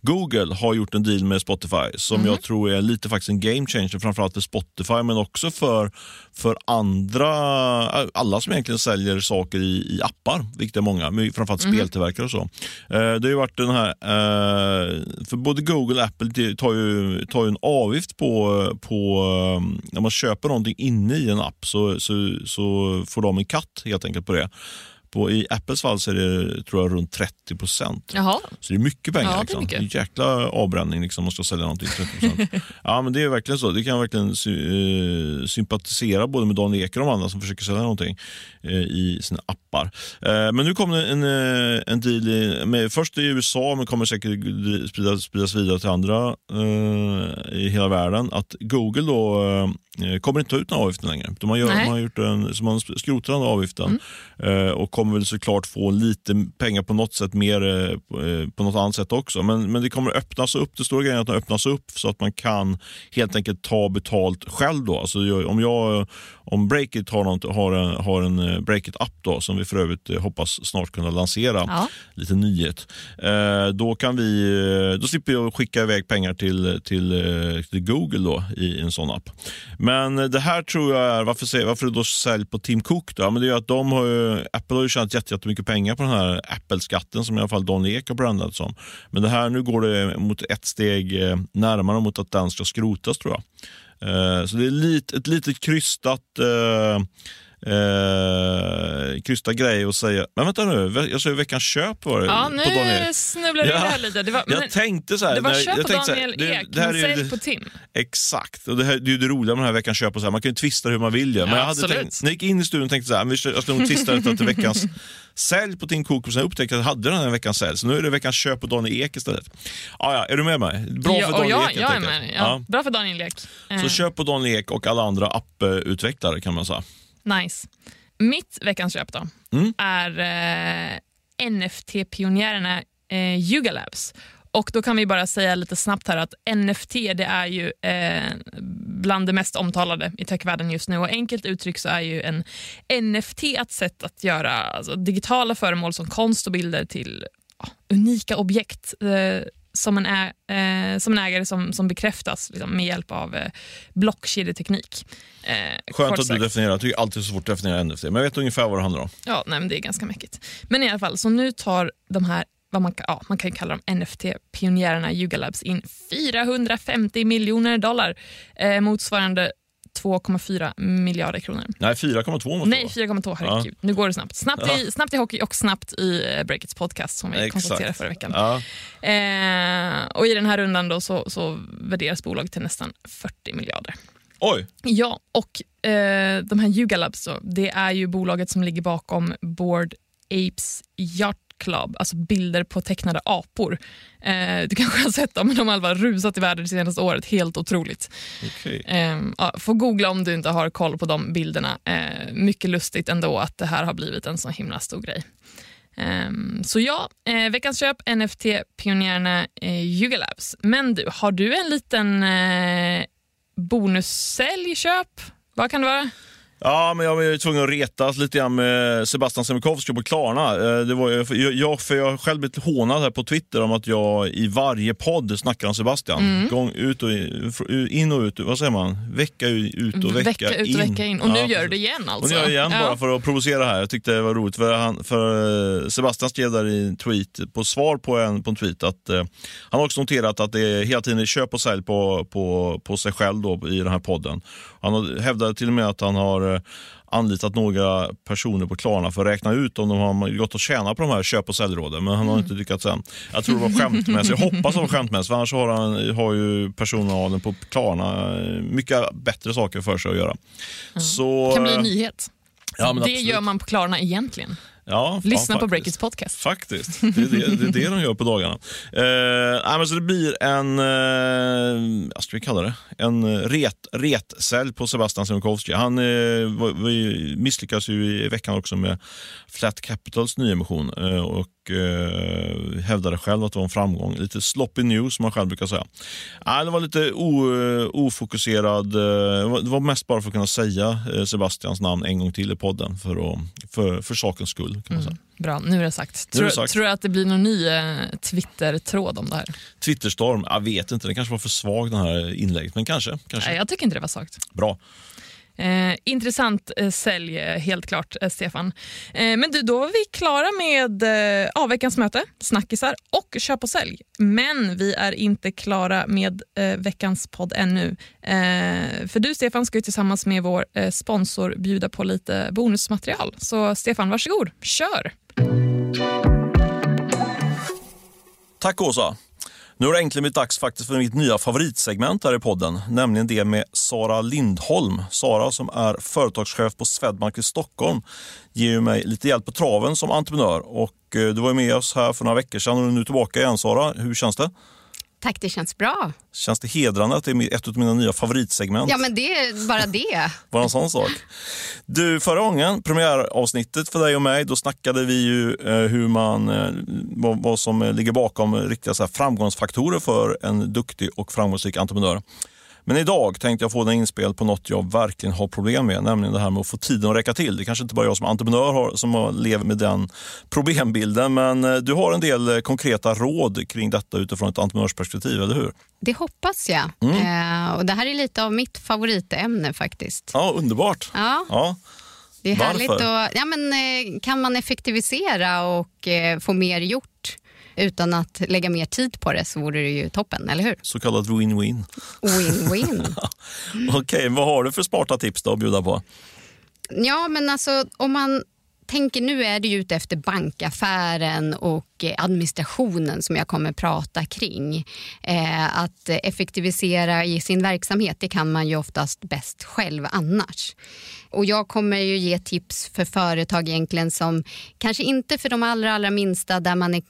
S1: Google har gjort en deal med Spotify som jag tror är lite faktiskt en game changer, framförallt för Spotify men också för, för andra, alla som egentligen säljer saker i, i appar, vilket är många, framförallt speltillverkare och så. Eh, det har ju varit den här, eh, för både Google och Apple tar ju, tar ju en avgift på, på eh, när man köper någonting inne i en app så, så, så får de en katt helt enkelt på det. På, I Apples fall så är det tror jag, runt 30 procent. Så det är mycket pengar.
S2: Ja, det är
S1: liksom.
S2: mycket.
S1: en jäkla avbränning liksom, om man ska sälja någonting till 30%. ja, men det är verkligen så. Det kan jag verkligen sy eh, sympatisera både med Daniel Ek och de andra som försöker sälja någonting eh, i sina appar. Eh, men nu kom det en, eh, en deal i, med, först i USA, men kommer säkert spridas, spridas vidare till andra eh, i hela världen. Att Google då eh, kommer inte ta ut några avgifter längre. De har, gör, man har gjort en, så man skrotar den avgiften eh, och kommer väl såklart få lite pengar på något sätt mer eh, på, eh, på något annat sätt också. Men, men det kommer öppnas upp. Det stora grejen är att det öppnas upp så att man kan helt enkelt ta betalt själv. Då. Alltså, om, jag, om Breakit har, något, har en, har en eh, Breakit-app då, som vi för övrigt hoppas snart kunna lansera,
S2: Ja.
S1: lite nyhet, då, kan vi, då slipper jag skicka iväg pengar till, till, till Google då, i en sån app. Men det här tror jag är, varför, varför då sälj på Tim Cook? Då? Men det är att de har ju, Apple har ju tjänat jättemycket pengar på den här Apple-skatten som i alla fall Don Ek har brandat som. Men det här, nu går det mot ett steg eh, närmare mot att den ska skrotas tror jag. Eh, så det är ett litet krystat eh, eh, eh, krystad grej att säga. Men vänta nu, jag sa veckans köp var det
S2: Ja,
S1: på Daniel.
S2: nu snubblar du
S1: Ja.
S2: här lite. Det var, men,
S1: Jag tänkte så här.
S2: det var köp
S1: jag
S2: på
S1: tänkte här,
S2: Daniel
S1: det-
S2: Ek,
S1: det här
S2: men sälj på Tim.
S1: Exakt, och det, här, det är ju det roliga med den här veckans köp. Och så här. Man kan ju twista hur man vill. ju. Men
S2: Ja,
S1: jag, hade tänkt, när jag gick in i studion tänkte jag så här, men jag ska nog twista detta till veckans sälj på Tim Cook och sen upptäckte att jag hade den här veckans sälj. Så nu är det veckans köp på Daniel Ek istället. Ah, ja, är du med mig? Bra
S2: ja,
S1: för
S2: och
S1: Daniel
S2: jag,
S1: Ek
S2: jag är med. Ja, Bra för Daniel Ek. Eh,
S1: Så köp på Daniel Ek och alla andra apputvecklare kan man säga.
S2: Nice. Mitt veckans köp då
S1: Mm.
S2: är eh, NFT-pionjärerna eh, Yuga Labs. Och då kan vi bara säga lite snabbt här att NFT det är ju eh, bland det mest omtalade i techvärlden just nu. Och enkelt uttryckt så är ju en NFT ett sätt att göra alltså, digitala föremål som konst och bilder till ja, unika objekt eh, som, en ä, eh, som en ägare som, som bekräftas liksom, med hjälp av eh, blockkedjeteknik. Eh,
S1: Skönt att du definierar. Jag tycker alltid så svårt att definiera NFT. Men jag vet ungefär vad det handlar om.
S2: Ja, nej, men det är ganska mäckigt. Men i alla fall, så nu tar de här, vad man, ja, man kan kalla dem NFT-pionjärerna Yuga Labs in 450 miljoner dollar, eh, motsvarande 2,4 miljarder kronor.
S1: Nej, 4,2 måste
S2: Nej,
S1: vara.
S2: 4,2. Herregud. Nu går det snabbt. Snabbt,
S1: Ja.
S2: i, snabbt i hockey och snabbt i eh, Breakits podcast som vi
S1: Exakt.
S2: konstaterade förra veckan.
S1: Ja.
S2: Eh, och I den här rundan då så, så värderas bolag till nästan 40 miljarder.
S1: Oj,
S2: Ja, och eh, de här Yuga Labs, då, det är ju bolaget som ligger bakom Board Apes Yacht Club, alltså bilder på tecknade apor. Eh, du kanske har sett dem, men de har bara rusat i världen det senaste året. Helt otroligt.
S1: okej.
S2: Eh, ja, får googla om du inte har koll på de bilderna. Eh, mycket lustigt ändå att det här har blivit en så himla stor grej. Ehm, så ja, eh, veckans köp, NFT-pionjärerna eh, Yuga Labs. Men du, har du en liten eh, bonussäljköp? Vad kan det vara?
S1: Ja, men jag var ju tvungen att retas lite grann med Sebastian Semikovsky på Klarna. Eh, Det var jag, för jag har själv blivit hånad här på Twitter om att jag i varje podd snackar om Sebastian.
S2: Mm.
S1: Gång ut och in, in och ut, vad säger man? Vecka ut och vecka,
S2: vecka ut
S1: in.
S2: och vecka in. Och nu
S1: Ja,
S2: gör du det igen alltså?
S1: Och nu gör jag igen
S2: Ja.
S1: bara för att provocera här. Jag tyckte det var roligt. För, han, för eh, Sebastian skrev där i en tweet, på svar på en, på en tweet att eh, han har också noterat att det är hela tiden är köp och sälj på, på, på sig själv då, i den här podden. Han hävdade till och med att han har eh, anlitat några personer på Klarna för att räkna ut om de har gått och tjänat på de här köp och säljråden, men han har inte lyckats än. Jag tror det var skämtmässigt, jag hoppas det var skämtmässigt, för annars har, han, har ju personalen på Klarna eh, mycket bättre saker för sig att göra. Så,
S2: Det kan bli en nyhet.
S1: Ja,
S2: det
S1: absolut.
S2: gör man på Klarna egentligen.
S1: Ja,
S2: Lyssna
S1: ja,
S2: på. Breakits podcast.
S1: Faktiskt. Det är det, det, är det de gör på dagarna. Eh, men så det blir en, eh, vad ska vi kalla det, en ret, retsälj på Sebastian Siemiatkowski. Han eh, misslyckas ju i veckan också med Flat Capitals nyemission eh, och eh, hävdade själv att det var en framgång. Lite sloppy news som man själv brukar säga. Nej, det var lite o, eh, ofokuserad. eh, det var- mest bara för att kunna säga eh, Sebastians namn en gång till i podden för, att, för, för sakens skull. Kan man säga.
S2: Bra, nu är det sagt. Tror,
S1: sagt.
S2: tror du att det blir någon ny eh, Twitter-tråd om det här?
S1: Twitterstorm, jag vet inte. Den kanske var för svag den här inlägget, men kanske. kanske.
S2: Nej, jag tycker inte det var sagt.
S1: Bra.
S2: Eh, intressant eh, sälj, eh, helt klart, eh, Stefan. Eh, men du, då var vi klara med eh, veckans möte, snackisar och köp och sälj. Men vi är inte klara med eh, veckans podd ännu. Eh, för du, Stefan, ska ju tillsammans med vår eh, sponsor bjuda på lite bonusmaterial. Så Stefan, varsågod, kör!
S1: Tack Åsa. Nu har det äntligen blivit dags faktiskt för mitt nya favoritsegment här i podden, nämligen det med Sara Lindholm. Sara som är företagschef på Swedbank i Stockholm ger ju mig lite hjälp på traven som entreprenör. Och eh, du var ju med oss här för några veckor sedan och du är nu tillbaka igen Sara. Hur känns det?
S3: Tack, det känns bra.
S1: Känns det hedrande att det är ett av mina nya favoritsegment?
S3: Ja, men det är bara det.
S1: Bara en sån sak. Du, förra gången, premiäravsnittet för dig och mig, då snackade vi ju eh, hur man, eh, vad, vad som eh, ligger bakom riktiga så här, framgångsfaktorer för en duktig och framgångsrik entreprenör. Men idag tänkte jag få den inspel på något jag verkligen har problem med, nämligen det här med att få tiden att räcka till. Det kanske inte bara jag som entreprenör har, som lever med den problembilden, men eh, du har en del eh, konkreta råd kring detta utifrån ett entreprenörsperspektiv, eller hur?
S3: Det hoppas jag. Eh, och Det här är lite av mitt favoritämne faktiskt.
S1: Ja, underbart.
S3: Ja,
S1: Ja.
S3: det är
S1: Varför?
S3: härligt. Och, ja, men, eh, kan man effektivisera och eh, få mer gjort utan att lägga mer tid på det så vore det ju toppen, eller hur?
S1: Så kallad win-win.
S3: Win-win.
S1: Okej, vad har du för smarta tips då att bjuda på?
S3: Ja, men alltså om man tänker nu är det ju ute efter bankaffären och administrationen som jag kommer prata kring. Eh, att effektivisera i sin verksamhet, det kan man ju oftast bäst själv annars. Och jag kommer ju ge tips för företag egentligen som kanske inte för de allra, allra minsta där man är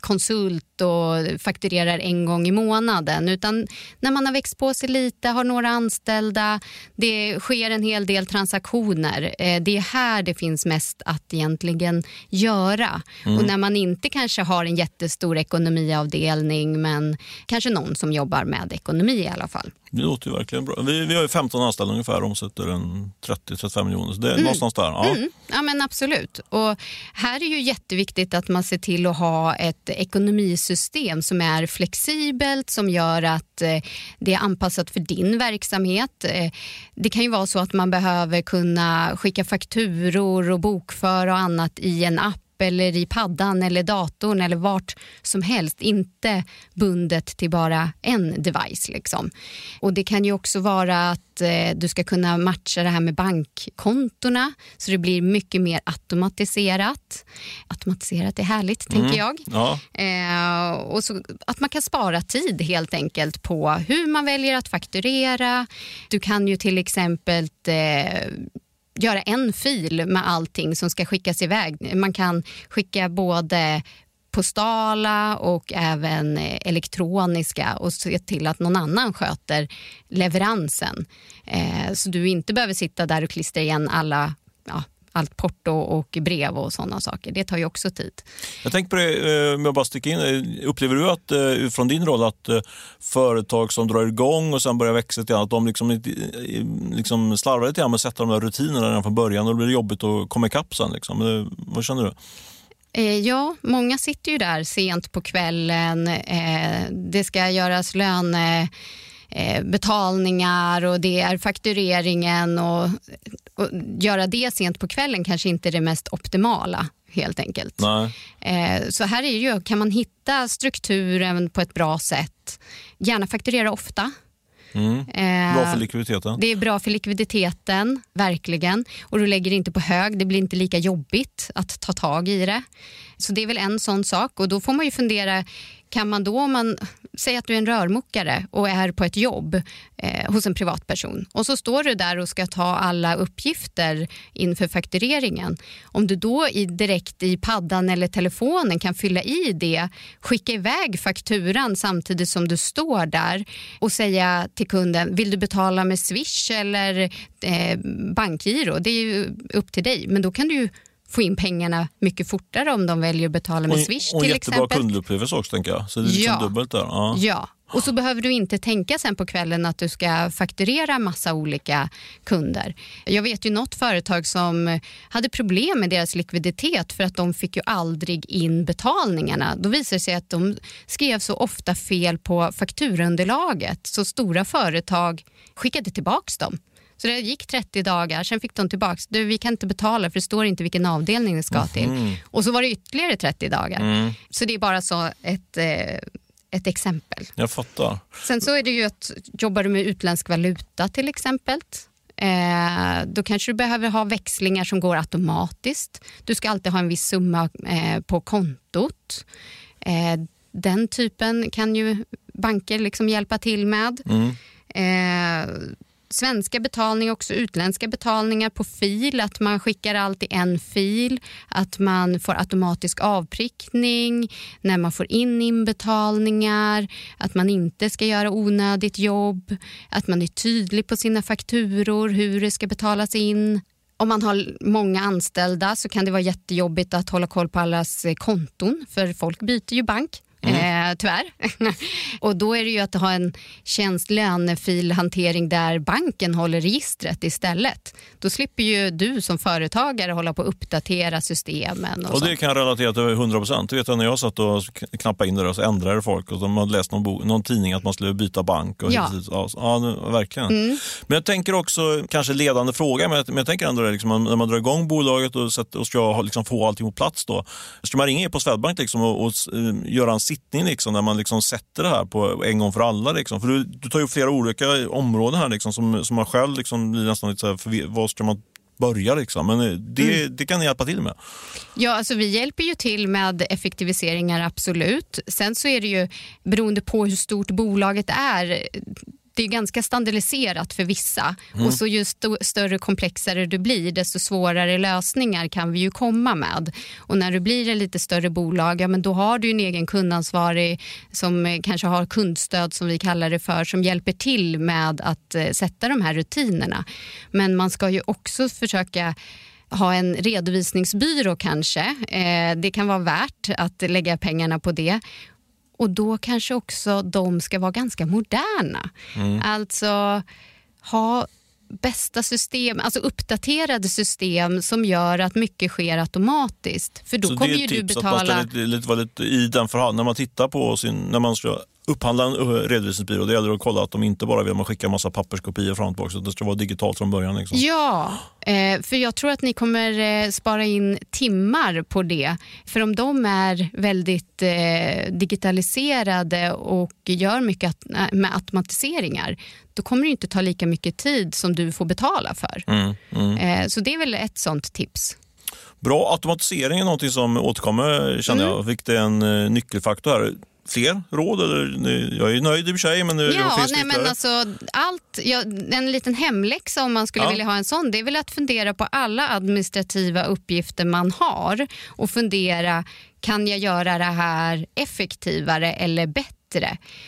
S3: konsult och fakturerar en gång i månaden utan när man har växt på sig lite, har några anställda, det sker en hel del transaktioner. Eh, Det är här det finns mest att egentligen göra. Och när man inte kanske har en jättestor ekonomiavdelning men kanske någon som jobbar med ekonomi i alla fall.
S1: Det låter ju verkligen bra. Vi, vi har ju 15 anställda ungefär, omsätter en 30-35 miljoner. Så det är någonstans där. Ja.
S3: Mm, ja men absolut. Och här är ju jätteviktigt att man ser till att ha ett ekonomisystem som är flexibelt, som gör att eh, det är anpassat för din verksamhet. Eh, det kan ju vara så att man behöver kunna skicka fakturor och bokföra och annat i en app eller i paddan eller datorn eller vart som helst. Inte bundet till bara en device. Liksom. Och Det kan ju också vara att eh, du ska kunna matcha det här med bankkontona så det blir mycket mer automatiserat. Automatiserat är härligt,
S1: Mm.
S3: tänker jag.
S1: Ja.
S3: Eh, och så, att man kan spara tid helt enkelt på hur man väljer att fakturera. Du kan ju till exempel eh, göra en fil med allting som ska skickas iväg. Man kan skicka både postala och även eh, elektroniska och se till att någon annan sköter leveransen. Eh, så du inte behöver sitta där och klistra igen alla ja, allt porto och brev och sådana saker. Det tar ju också tid.
S1: Jag tänker på det, eh, om jag bara sticker in. eh, Upplever du att, eh, från din roll att företag som drar igång och sen börjar växa lite grann, att de liksom, liksom slarvar lite grann med att sätta de där rutinerna redan från början och då blir det jobbigt att komma ikapp sen? Liksom. Vad känner du?
S3: Ja, många sitter ju där sent på kvällen. Det ska göras löne betalningar och det är faktureringen och, och göra det sent på kvällen kanske inte är det mest optimala helt enkelt.
S1: Nej.
S3: Eh, Så här är det ju, kan man hitta strukturen på ett bra sätt, gärna fakturera ofta.
S1: Mm.
S3: Eh,
S1: Bra för likviditeten.
S3: det är bra för likviditeten, verkligen. Och du lägger inte på hög, det blir inte lika jobbigt att ta tag i det. Så det är väl en sån sak. Och då får man ju fundera, kan man då om man säger att du är en rörmokare och är på ett jobb eh, hos en privatperson och så står du där och ska ta alla uppgifter inför faktureringen. Om du då i, direkt i paddan eller telefonen kan fylla i det, skicka iväg fakturan samtidigt som du står där och säga till kunden, vill du betala med Swish eller eh, bankgiro? Det är ju upp till dig, men då kan du ju få in pengarna mycket fortare om de väljer att betala med
S1: Och,
S3: Swish
S1: och
S3: till
S1: jättebra
S3: exempel.
S1: kundupplevelse också tänker jag. Så det är liksom
S3: Ja.
S1: dubbelt där. Ja.
S3: Ja, och så behöver du inte tänka sen på kvällen att du ska fakturera massa olika kunder. Jag vet ju något företag som hade problem med deras likviditet för att de fick ju aldrig in betalningarna. Då visade det sig att de skrev så ofta fel på fakturunderlaget så stora företag skickade tillbaks dem. Så det gick 30 dagar, sen fick de tillbaks. Du, vi kan inte betala för det står inte vilken avdelning det ska till. Och så var det ytterligare 30 dagar. Så det är bara så ett, eh, ett exempel.
S1: Jag fattar.
S3: Sen så är det ju att jobbar du med utländsk valuta till exempel eh, då kanske du behöver ha växlingar som går automatiskt. Du ska alltid ha en viss summa eh, på kontot. Eh, den typen kan ju banker liksom hjälpa till med. Eh, svenska betalningar, också utländska betalningar på fil, att man skickar allt i en fil, att man får automatisk avprickning när man får in inbetalningar, att man inte ska göra onödigt jobb, att man är tydlig på sina fakturor, hur det ska betalas in. Om man har många anställda så kan det vara jättejobbigt att hålla koll på allas eh, konton, för folk byter ju bank. Eh, tyvärr. och då är det ju att ha en tjänst lönefilhantering där banken håller registret istället. Då slipper ju du som företagare hålla på att uppdatera systemen. Och,
S1: Och det kan jag relatera till 100 procent. Det vet jag när jag satt och knappade in det där så ändrade folk och de hade läst någon, någon tidning att man skulle byta bank. Och
S3: Ja.
S1: och dit. ja, ja nu- verkligen. Men jag tänker också, kanske ledande fråga, men jag, men jag tänker ändå det, liksom, när man drar igång bolaget och, och ska liksom, få allting på plats då. Ska man ringa er på Swedbank liksom, och, och eh, göra en sittning liksom, där man liksom sätter det här på en gång för alla? Liksom? För du, du tar ju upp flera olika områden här liksom, som, som man själv liksom, blir nästan lite så här, för, vad ska man börja liksom? Men eh, det, det kan ni hjälpa till med.
S3: Ja, alltså vi hjälper ju till med effektiviseringar, absolut. Sen så är det ju beroende på hur stort bolaget är det är ganska standardiserat för vissa och så ju st- större komplexare du blir desto svårare lösningar kan vi ju komma med. Och när du blir ett lite större bolag, ja men då har du en egen kundansvarig som eh, kanske har kundstöd som vi kallar det för som hjälper till med att eh, sätta de här rutinerna. Men man ska ju också försöka ha en redovisningsbyrå kanske. Eh, det kan vara värt att lägga pengarna på det. Och då kanske också de ska vara ganska moderna. Alltså ha bästa system, alltså uppdaterade system som gör att mycket sker automatiskt. För då
S1: Så
S3: kommer
S1: det är
S3: ju
S1: ett
S3: du
S1: tips att man
S3: betala...
S1: ska lite, lite, vara lite i den förhand, när man tittar på sin, när man ska upphandla en eh, redovisningsbyrå, det gäller att kolla att de inte bara vill man skicka en massa papperskopior fram och tillbaka, det ska vara digitalt från början. Liksom.
S3: Ja, eh, för jag tror att ni kommer eh, spara in timmar på det. För om de är väldigt digitaliserade och gör mycket med automatiseringar, då kommer det inte ta lika mycket tid som du får betala för. Mm, mm. Så det är väl ett sånt tips.
S1: Bra. Automatisering är något som återkommer känner mm. jag. Fick det en nyckelfaktor här fler råd? Eller, jag är nöjd i och för sig, men
S3: ja, finns nej, men alltså, allt, ja, En liten hemläxa om man skulle ja. vilja ha en sån, det är väl att fundera på alla administrativa uppgifter man har och fundera, kan jag göra det här effektivare eller bättre?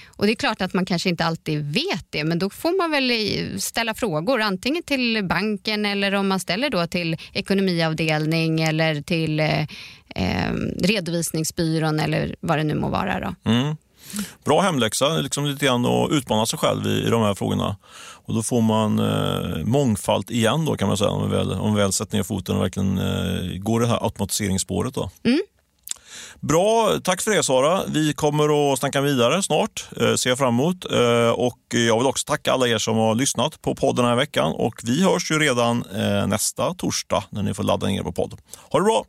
S3: Och Det är klart att man kanske inte alltid vet det, men då får man väl ställa frågor antingen till banken eller om man ställer då till ekonomiavdelning eller till eh, eh, redovisningsbyrån eller vad det nu må vara. Då. Mm.
S1: Bra hemläxa, liksom lite grann att utmana sig själv i, i de här frågorna. Och då får man eh, mångfald igen då kan man säga, om man väl, om man väl sätter ner foten och verkligen eh, går det här automatiseringsspåret. Då. Mm. Bra, tack för det Sara. Vi kommer att snacka vidare snart, eh, ser jag fram emot. Eh, och jag vill också tacka alla er som har lyssnat på podden den här veckan. Och vi hörs ju redan eh, nästa torsdag när ni får ladda ner på podd. Ha det bra!